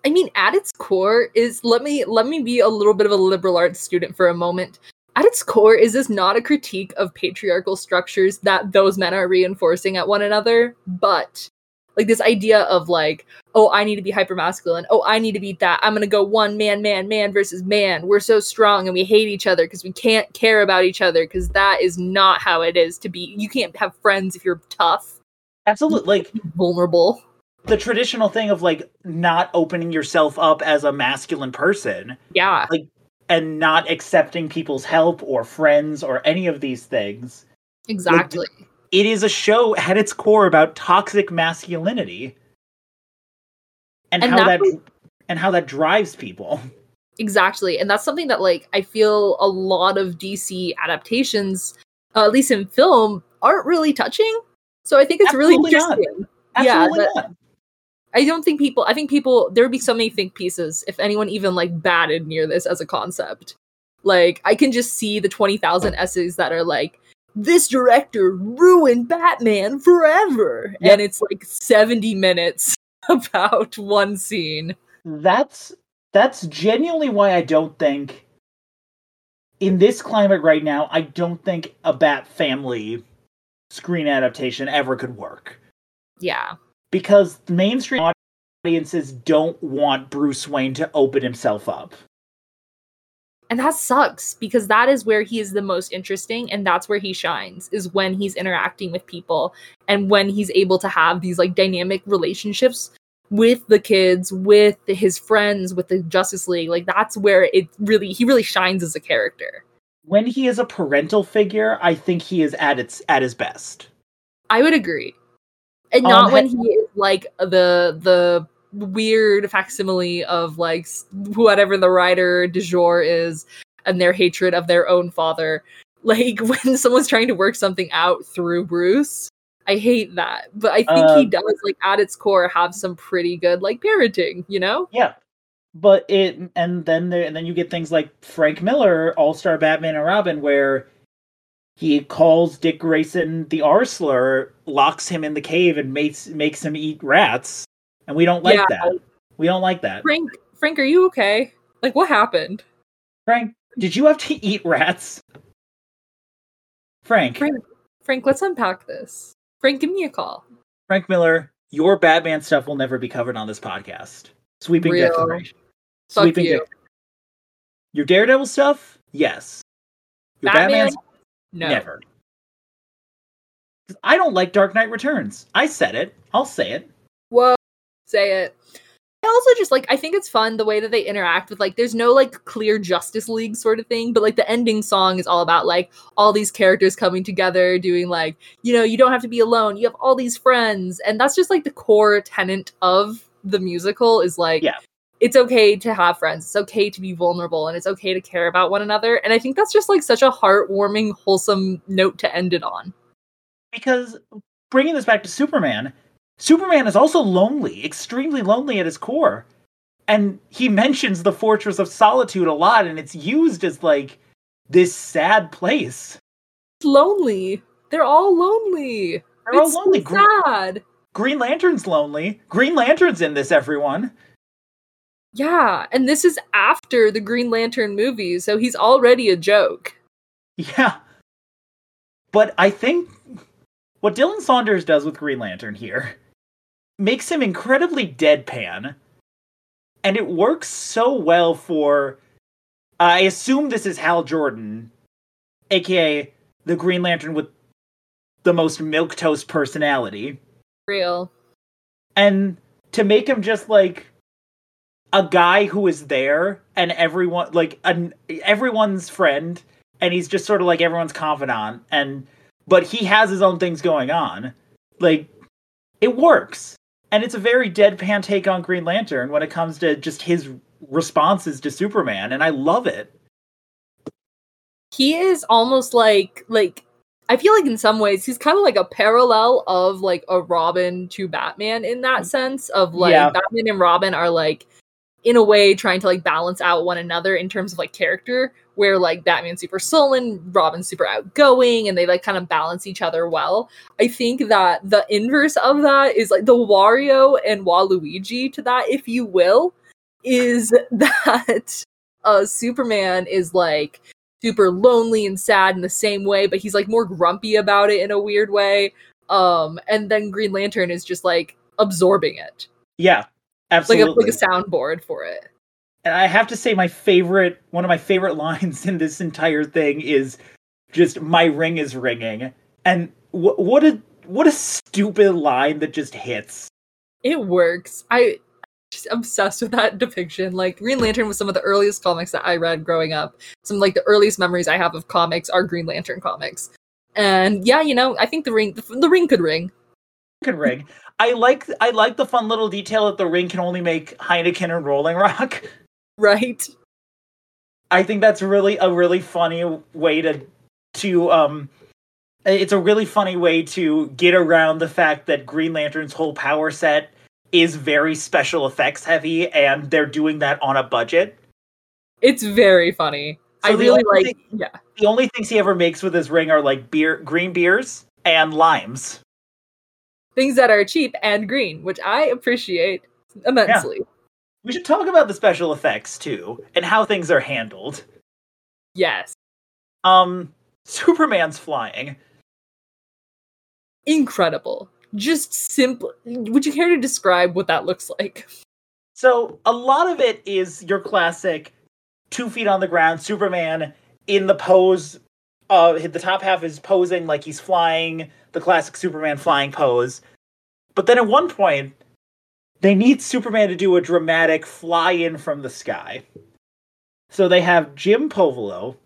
I mean, at its core is let me let me be a little bit of a liberal arts student for a moment. At its core, is this not a critique of patriarchal structures that those men are reinforcing at one another, but like this idea of like, oh, I need to be hyper masculine. Oh, I need to be that. I'm gonna go one man, man, man versus man. We're so strong and we hate each other because we can't care about each other because that is not how it is to be. You can't have friends if you're tough, Absolutely. Like vulnerable. the traditional thing of like not opening yourself up as a masculine person Yeah. like and not accepting people's help or friends or any of these things. Exactly. It is a show at its core about toxic masculinity and, And how that's that and how that drives people. Exactly. And that's something that like I feel a lot of DC adaptations, uh, at least in film, aren't really touching. So I think it's really Absolutely not. interesting. Yeah. I don't think people I think people there would be so many think pieces if anyone even like batted near this as a concept. Like I can just see the 20,000 essays that are like this director ruined Batman forever. Yep. And it's like 70 minutes *laughs* about one scene. That's that's genuinely why I don't think in this climate right now, I don't think a Bat family screen adaptation ever could work. Yeah. because mainstream audiences don't want Bruce Wayne to open himself up. And that sucks because that is where he is the most interesting and that's where he shines is when he's interacting with people and when he's able to have these like dynamic relationships with the kids, with his friends, with the Justice League. Like that's where it really he really shines as a character. When he is a parental figure, I think he is at its at his best. I would agree. And Um, not ha- when he is like the the weird facsimile of like whatever the writer du jour is and their hatred of their own father. *laughs* Like when someone's trying to work something out through Bruce. I hate that. But I think he Uh, does like at its core have some pretty good like parenting, you know? Yeah. But it and then there and then you get things like Frank Miller, All Star Batman and Robin, where he calls Dick Grayson the R slur, locks him in the cave, and makes makes him eat rats. And we don't like Yeah. that. We don't like that. Frank Frank, are you okay? Like, what happened? Frank, did you have to *laughs* eat rats? Frank. Frank, Frank, let's unpack this. Frank, give me a call. Frank Miller, your Batman stuff will never be covered on this podcast. Sweeping Real. declaration. Fuck Sweeping you. dec- Your Daredevil stuff? Yes. Your Batman? Batman? No. Never. I don't like Dark Knight Returns. I said it. I'll say it. Say it. I also just like I think it's fun the way that they interact with like there's no like clear Justice League sort of thing, but like the ending song is all about like all these characters coming together doing like, you know, you don't have to be alone. You have all these friends. And that's just like the core tenant of the musical is like Yeah. it's okay to have friends. It's okay to be vulnerable and it's okay to care about one another. And I think that's just like such a heartwarming, wholesome note to end it on. Because bringing this back to Superman, Superman is also lonely, extremely lonely at his core. And he mentions the Fortress of Solitude a lot, and it's used as like this sad place. It's lonely. They're all lonely. They're all lonely. so sad. Green Lantern's lonely. Green Lantern's in this, everyone. Yeah, and this is after the Green Lantern movie, so he's already a joke. Yeah. But I think what Dylan Saunders does with Green Lantern here makes him incredibly deadpan. And it works so well for. I assume this is Hal Jordan, aka the Green Lantern with the most milquetoast personality. Real. And to make him just like a guy who is there and everyone like an everyone's friend and he's just sort of like everyone's confidant and but he has his own things going on like it works and it's a very deadpan take on green lantern when it comes to just his responses to superman and i love it. He is almost like like I feel like in some ways he's kind of like a parallel of like a Robin to Batman in that mm. sense of like Yeah. Batman and Robin are like in a way trying to like balance out one another in terms of like character where like Batman's super sullen, Robin's super outgoing and they like kind of balance each other well. I think that the inverse of that is like the Wario and Waluigi to that if you will is *laughs* that uh Superman is like super lonely and sad in the same way, but he's like more grumpy about it in a weird way. Um, and then Green Lantern is just like absorbing it, yeah like absolutely a like a soundboard for it. And I have to say my favorite one of my favorite *laughs* lines in this entire thing is just my ring is ringing and wh- what a what a stupid line that just hits It works. I just obsessed with that *laughs* depiction. Like Green Lantern was some of the earliest comics that I read growing up. Some like the earliest memories I have of comics are Green Lantern comics. And yeah, you know, I think the ring the, the ring could ring. could ring I like I like the fun little detail that the ring can only make Heineken and Rolling Rock *laughs* Right? I think that's really a really funny way to to um it's a really funny way to get around the fact that Green Lantern's whole power set is very special effects heavy and they're doing that on a budget. It's very funny. So I really like thing- yeah. The only things he ever makes with his ring are like beer green beers and limes. things that are cheap and green, which I appreciate immensely. We should talk about the special effects too and how things are handled. Yes. Um Superman's flying. Incredible. Just simple. Would you care to describe what that looks like? So a lot of it is your classic two feet on the ground Superman in the pose. Uh, the top half is posing like he's flying, the classic Superman flying pose. But then at one point, they need Superman to do a dramatic fly in from the sky. So they have Jim Povolo,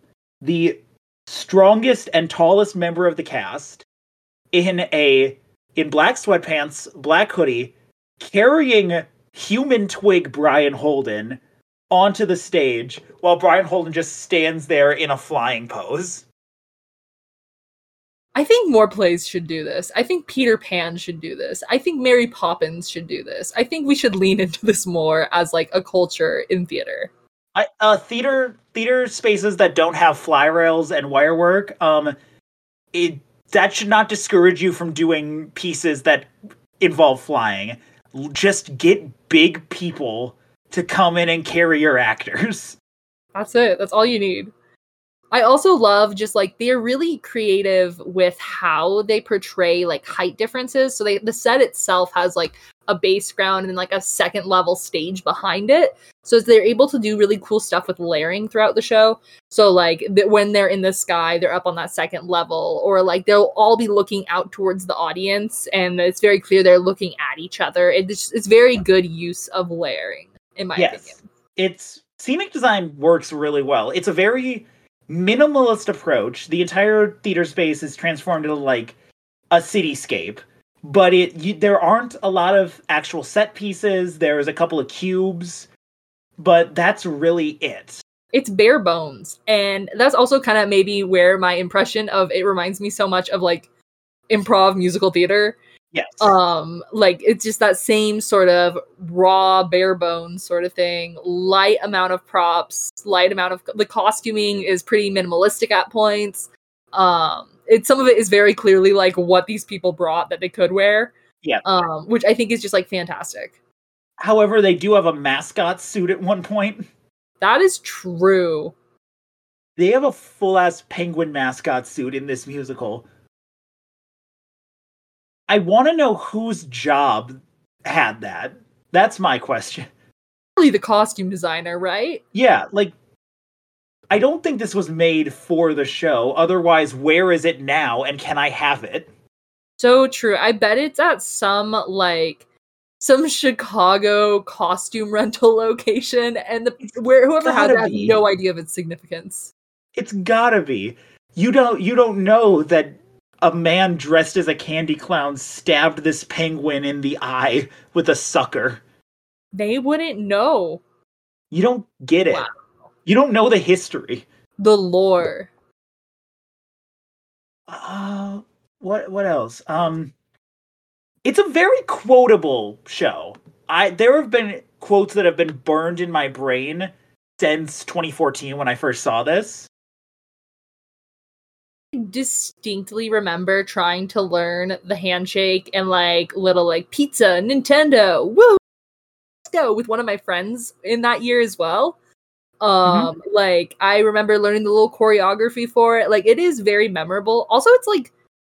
the strongest and tallest member of the cast, in a in black sweatpants, black hoodie, carrying human twig Brian Holden onto the stage while Brian Holden just stands there in a flying pose. I think more plays should do this. I think Peter Pan should do this. I think Mary Poppins should do this. I think we should lean into this more as like a culture in theater. I, uh, theater theater spaces that don't have fly rails and wire work, um, it that should not discourage you from doing pieces that involve flying. Just get big people to come in and carry your actors. That's it. That's all you need. I also love just like they're really creative with how they portray like height differences. So they the set itself has like a base ground and like a second level stage behind it. So they're able to do really cool stuff with layering throughout the show. So like th- when they're in the sky, they're up on that second level, or like they'll all be looking out towards the audience, and it's very clear they're looking at each other. It's it's very good use of layering, in my yes. opinion. It's scenic design works really well. It's a very minimalist approach. The entire theater space is transformed into like a cityscape, but it you, there aren't a lot of actual set pieces. There's a couple of cubes, but that's really it. It's bare bones, and that's also kind of maybe where my impression of it reminds me so much of like improv musical theater. Yes. Um, like it's just that same sort of raw, bare bones sort of thing. Light amount of props, light amount of the costuming is pretty minimalistic at points. Um, it some of it is very clearly like what these people brought that they could wear. Yeah. Um, which I think is just like fantastic. However, they do have a mascot suit at one point. That is true. They have a full ass penguin mascot suit in this musical. I want to know whose job had that. That's my question. Probably the costume designer, right? Yeah, like I don't think this was made for the show. Otherwise, where is it now and can I have it? So true. I bet it's at some like some *laughs* Chicago costume rental *laughs* location and the where whoever had it had no idea of its significance. It's got to be. You don't you don't know that a man dressed as a candy clown stabbed this penguin in the eye with a sucker. They wouldn't know You don't get it. Wow. You don't know the history. the lore. Uh, what what else? Um, it's a very quotable show. I there have been quotes that have been burned in my brain since 2014 when I first saw this. Distinctly remember trying to learn the handshake and like little like pizza, Nintendo, woo, let's go with one of my friends in that year as well. Um, like I remember learning the little choreography for it. Like it is very memorable. Also, it's like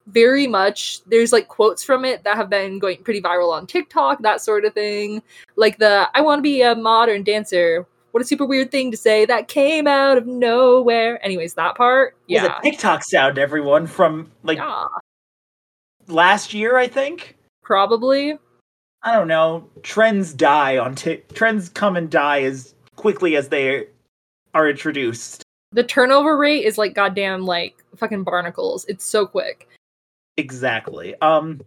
very much there's like quotes from it that have been going pretty viral on TikTok, that sort of thing. Like the I want to be a modern dancer. What a super weird thing to say that came out of nowhere. Anyways, that part. It was Yeah. a TikTok sound, everyone, from like yeah. last year, I think. Probably. I don't know. Trends die on Tik. Trends come and die as quickly as they are introduced. The turnover rate is like goddamn like fucking barnacles. It's so quick. Exactly. Um,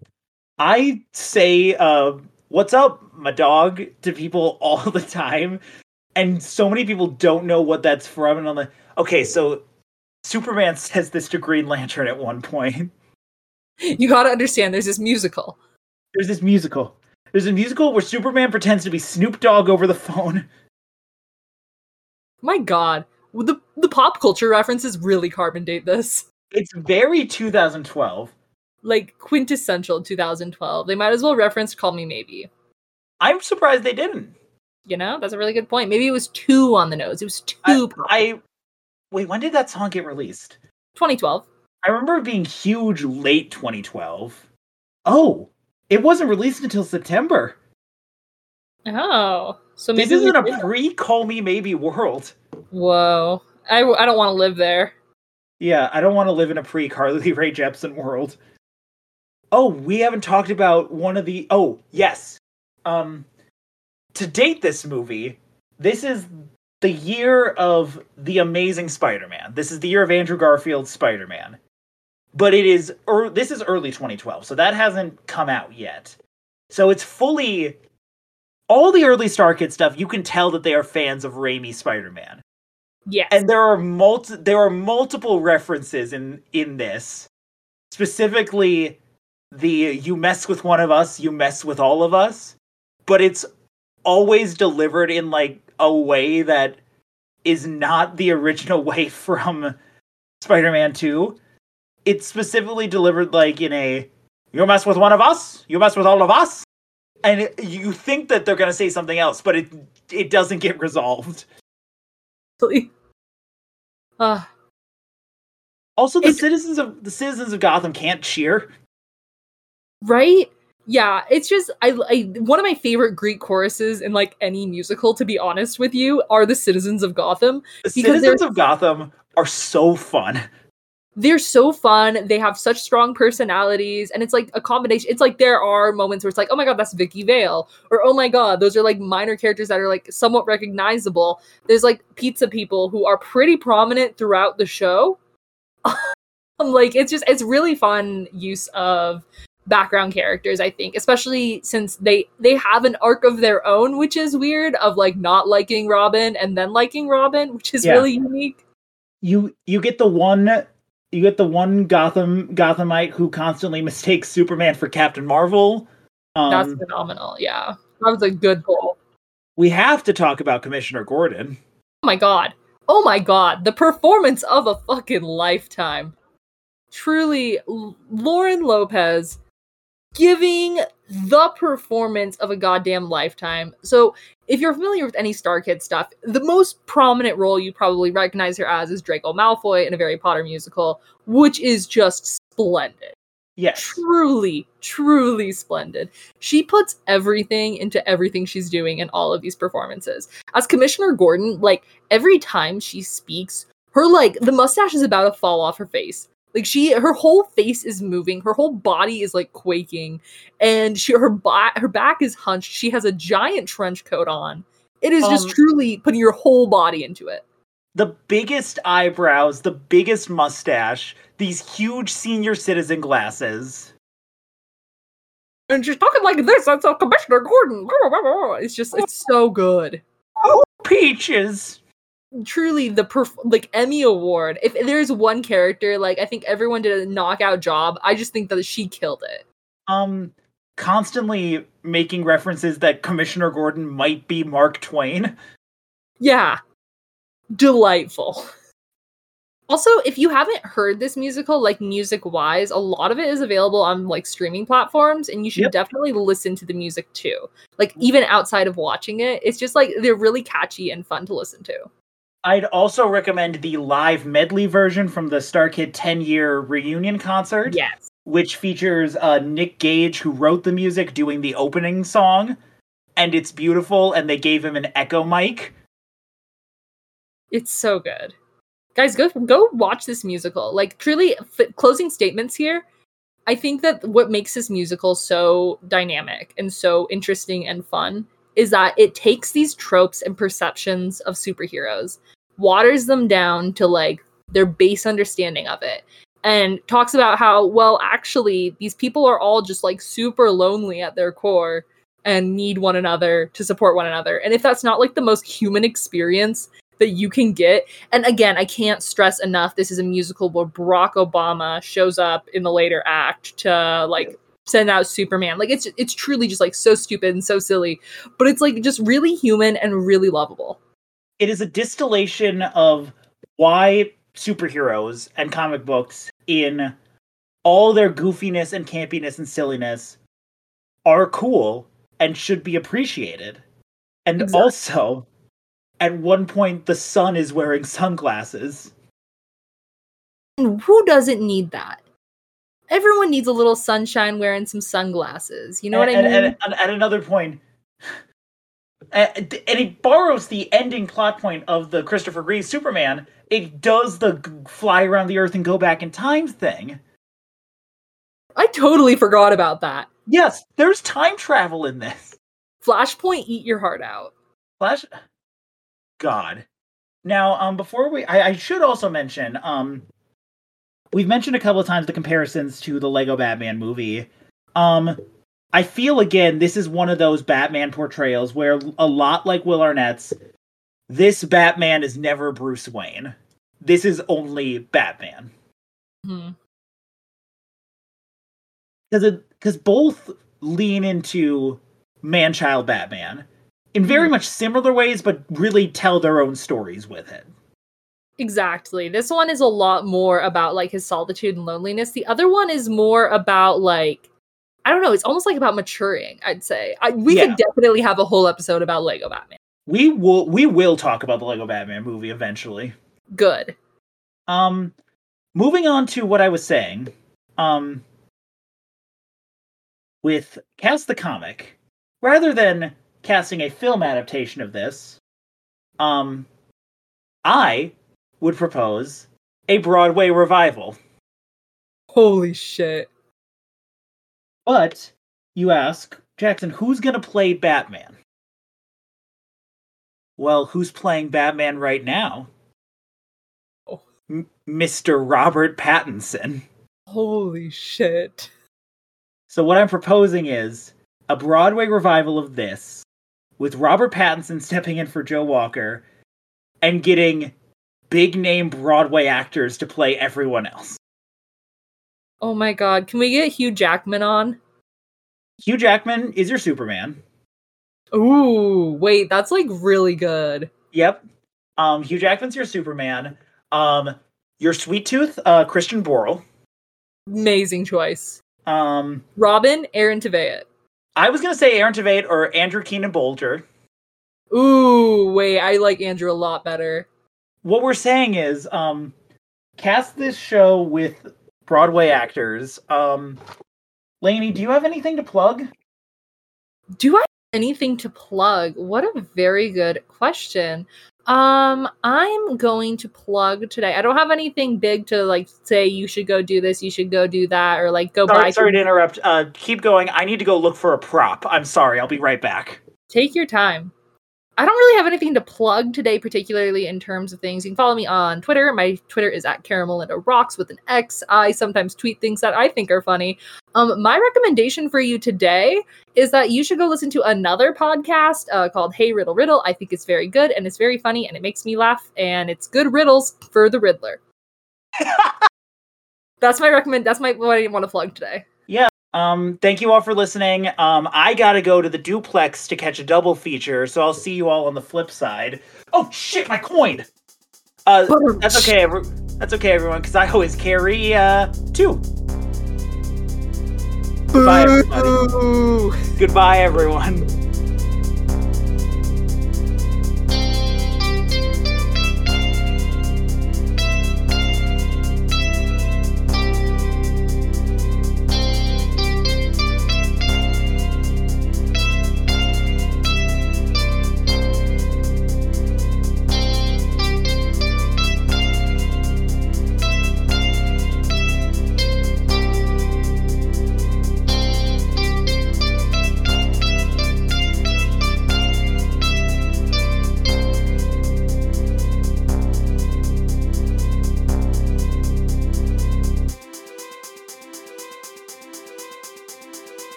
I say, uh, "What's up, my dog?" to people *laughs* all the time, and so many people don't know what that's from. And I'm like, okay, so Superman says this to Green Lantern at one point. You gotta understand there's this musical. There's this musical. There's a musical where Superman pretends to be Snoop Dogg over the phone. My god. The the pop culture references really carbon date this. It's very 2012. Like quintessential 2012. They might as well reference Call Me Maybe. I'm surprised they didn't. You know, that's a really good point. Maybe it was too on the nose. It was too pop. I wait. When did that song get released? 2012. I remember it being huge late 2012. Oh, it wasn't released until September. Oh. So maybe This isn't a pre Call Me Maybe world. Whoa. I, I don't want to live there. Yeah, I don't want to live in a pre Carly Rae Jepsen world. Oh, we haven't talked about one of the. Oh, yes. Um, to date this movie, this is the year of the Amazing Spider-Man. This is the year of Andrew Garfield's Spider-Man. But it is, or this is early 2012, so that hasn't come out yet. So it's fully all the early StarKid stuff. You can tell that they are fans of Raimi Spider-Man Yes. and there are multi- there are multiple references in in this specifically the you mess with one of us you mess with all of us but it's always delivered in like a way that is not the original *laughs* way from spider-man 2 it's specifically delivered like in a you mess with one of us you mess with all of us and it, you think that they're going to say something else, but it it doesn't get resolved. Uh, Also, the It- citizens of the citizens of Gotham can't cheer. right? Yeah, it's just I, I one of my favorite Greek choruses in like any musical. To be honest with you, are the citizens of Gotham. The citizens of Gotham are so fun. they're so fun. They have such strong personalities, and it's like a combination. It's like there are moments where it's like, oh my god, that's Vicky Vale, or oh my god, those are like minor characters that are like somewhat recognizable. There's like pizza people who are pretty prominent throughout the show. *laughs* Like, it's just it's really fun use of background characters i think especially since they they have an arc of their own which is weird of like not liking robin and then liking robin which is Yeah. really unique You you get the one you get the one Gotham Gothamite who constantly mistakes Superman for Captain Marvel. That's Um, phenomenal. Yeah. That was a good goal. we have to talk about Commissioner Gordon. Oh my god. Oh my god. The performance of a fucking lifetime. Truly, Lauren Lopez giving the performance of a goddamn lifetime. So, if you're familiar with any StarKid stuff, the most prominent role you probably recognize her as is Draco Malfoy in a Harry Potter musical, which is just splendid. Yes. truly, truly splendid. She puts everything into everything she's doing in all of these performances. As Commissioner Gordon, like every time she speaks, her like the mustache is about to fall off her face. Like she her whole face is moving, her whole body is like quaking, and she her ba- her back is hunched. She has a giant trench coat on. It is just Um, truly putting your whole body into it. The biggest eyebrows, the biggest mustache, these huge senior citizen glasses. And she's talking like this. That's a Commissioner Gordon. *laughs* It's just it's so good. Oh, peaches. Truly the perf- like Emmy award. If there's one character like I think everyone did a knockout job, I just think that she killed it. Um constantly making references that Commissioner Gordon might be Mark Twain. Yeah. Delightful. Also, if you haven't heard this musical, like music wise, a lot of it is available on like streaming platforms, and you should Yep. definitely listen to the music too. Like, even outside of watching it, it's just like they're really catchy and fun to listen to. I'd also recommend the live medley version from the StarKid 10 year reunion concert, Yes. which features uh, Nick Gage, who wrote the music, doing the opening song. And it's beautiful, and they gave him an echo mic. It's so good. Guys, go go watch this musical. Like truly f- closing statements here. I think that what makes this musical so dynamic and so interesting and fun is that it takes these tropes and perceptions of superheroes, waters them down to like their base understanding of it, and talks about how, well, actually, these people are all just like super lonely at their core and need one another to support one another. And if that's not like the most human experience that you can get, and again, I can't stress enough this is a musical where Barack Obama shows up in the later act to like send out Superman. Like it's it's truly just like so stupid and so silly, but it's like just really human and really lovable. It is a distillation of why superheroes and comic books, in all their goofiness and campiness and silliness, are cool and should be appreciated. And Exactly. also, at one point, the sun is wearing sunglasses. And who doesn't need that? Everyone needs a little sunshine wearing some sunglasses. You know what I and, mean? and- at another *sighs* uh, and it borrows the ending plot point of the Christopher Reeve Superman. It does the fly around the earth and go back in time thing. I totally forgot about that. Yes, there's time travel in this. Flashpoint, eat your heart out. Flash. God. Now, um, before we, I, I should also mention, um, we've mentioned a couple of times the comparisons to the Lego Batman movie. Um, I feel again this is one of those Batman portrayals where a lot like Will Arnett's, this Batman is never Bruce Wayne. This is only Batman Hmm. because it because both lean into man-child Batman in very much similar ways, but really tell their own stories with it. Exactly. This one is a lot more about like his solitude and loneliness. The other one is more about like I don't know. It's almost like about maturing. I'd say I, we Yeah. could definitely have a whole episode about Lego Batman. We will we will talk about the Lego Batman movie eventually. Good. Um moving on to what I was saying. Um with Cast the Comic, rather than casting a film adaptation of this, um I would propose a Broadway revival. Holy shit. But you ask, Jackson, who's going to play Batman? Well, who's playing Batman right now? Oh. M- Mr. Robert Pattinson. Holy shit. So what I'm proposing is a Broadway revival of this with Robert Pattinson stepping in for Joe Walker and getting big name Broadway actors to play everyone else. Oh my god. Can we get Hugh Jackman on? Hugh Jackman is your Superman. Ooh, wait, that's like really good. Yep. Um, Hugh Jackman's your Superman. Um, your Sweet Tooth, uh, Christian Borle. Amazing choice. Um, Robin, Aaron Tveit. I was gonna say Aaron Tveit or Andrew Keenan Bolger. Ooh, wait, I like Andrew a lot better. What we're saying is, um, cast this show with Broadway actors. Um, Lainey, do you have anything to plug? Do I have anything to plug? What a very good question. Um, I'm going to plug today. I don't have anything big to like say you should go do this, you should go do that, or like go buy. Sorry, sorry to interrupt. Uh, keep going. I need to go look for a prop. I'm sorry. I'll be right back. Take your time. I don't really have anything to plug today, particularly in terms of things. You can follow me on Twitter. My Twitter is at Caramelinda Rocks with an X. I sometimes tweet things that I think are funny. Um, my recommendation for you today is that you should go listen to another podcast uh, called Hey Riddle Riddle. I think it's very good and it's very funny and it makes me laugh and it's good riddles for the Riddler. *laughs* that's my recommend. That's my what I want to plug today. Um, thank you all for listening. Um, I gotta go to the duplex to catch a double feature, so I'll see you all on the flip side. Oh shit, my coin! Uh, that's okay. Every- that's okay, everyone, because I always carry uh two. Bye, everybody. Goodbye, everyone.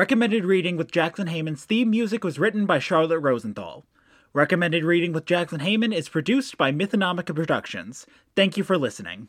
Recommended Reading with Jackson Heyman's theme music was written by Charlotte Rosenthal. Recommended Reading with Jackson Heyman is produced by Mythonomica Productions. Thank you for listening.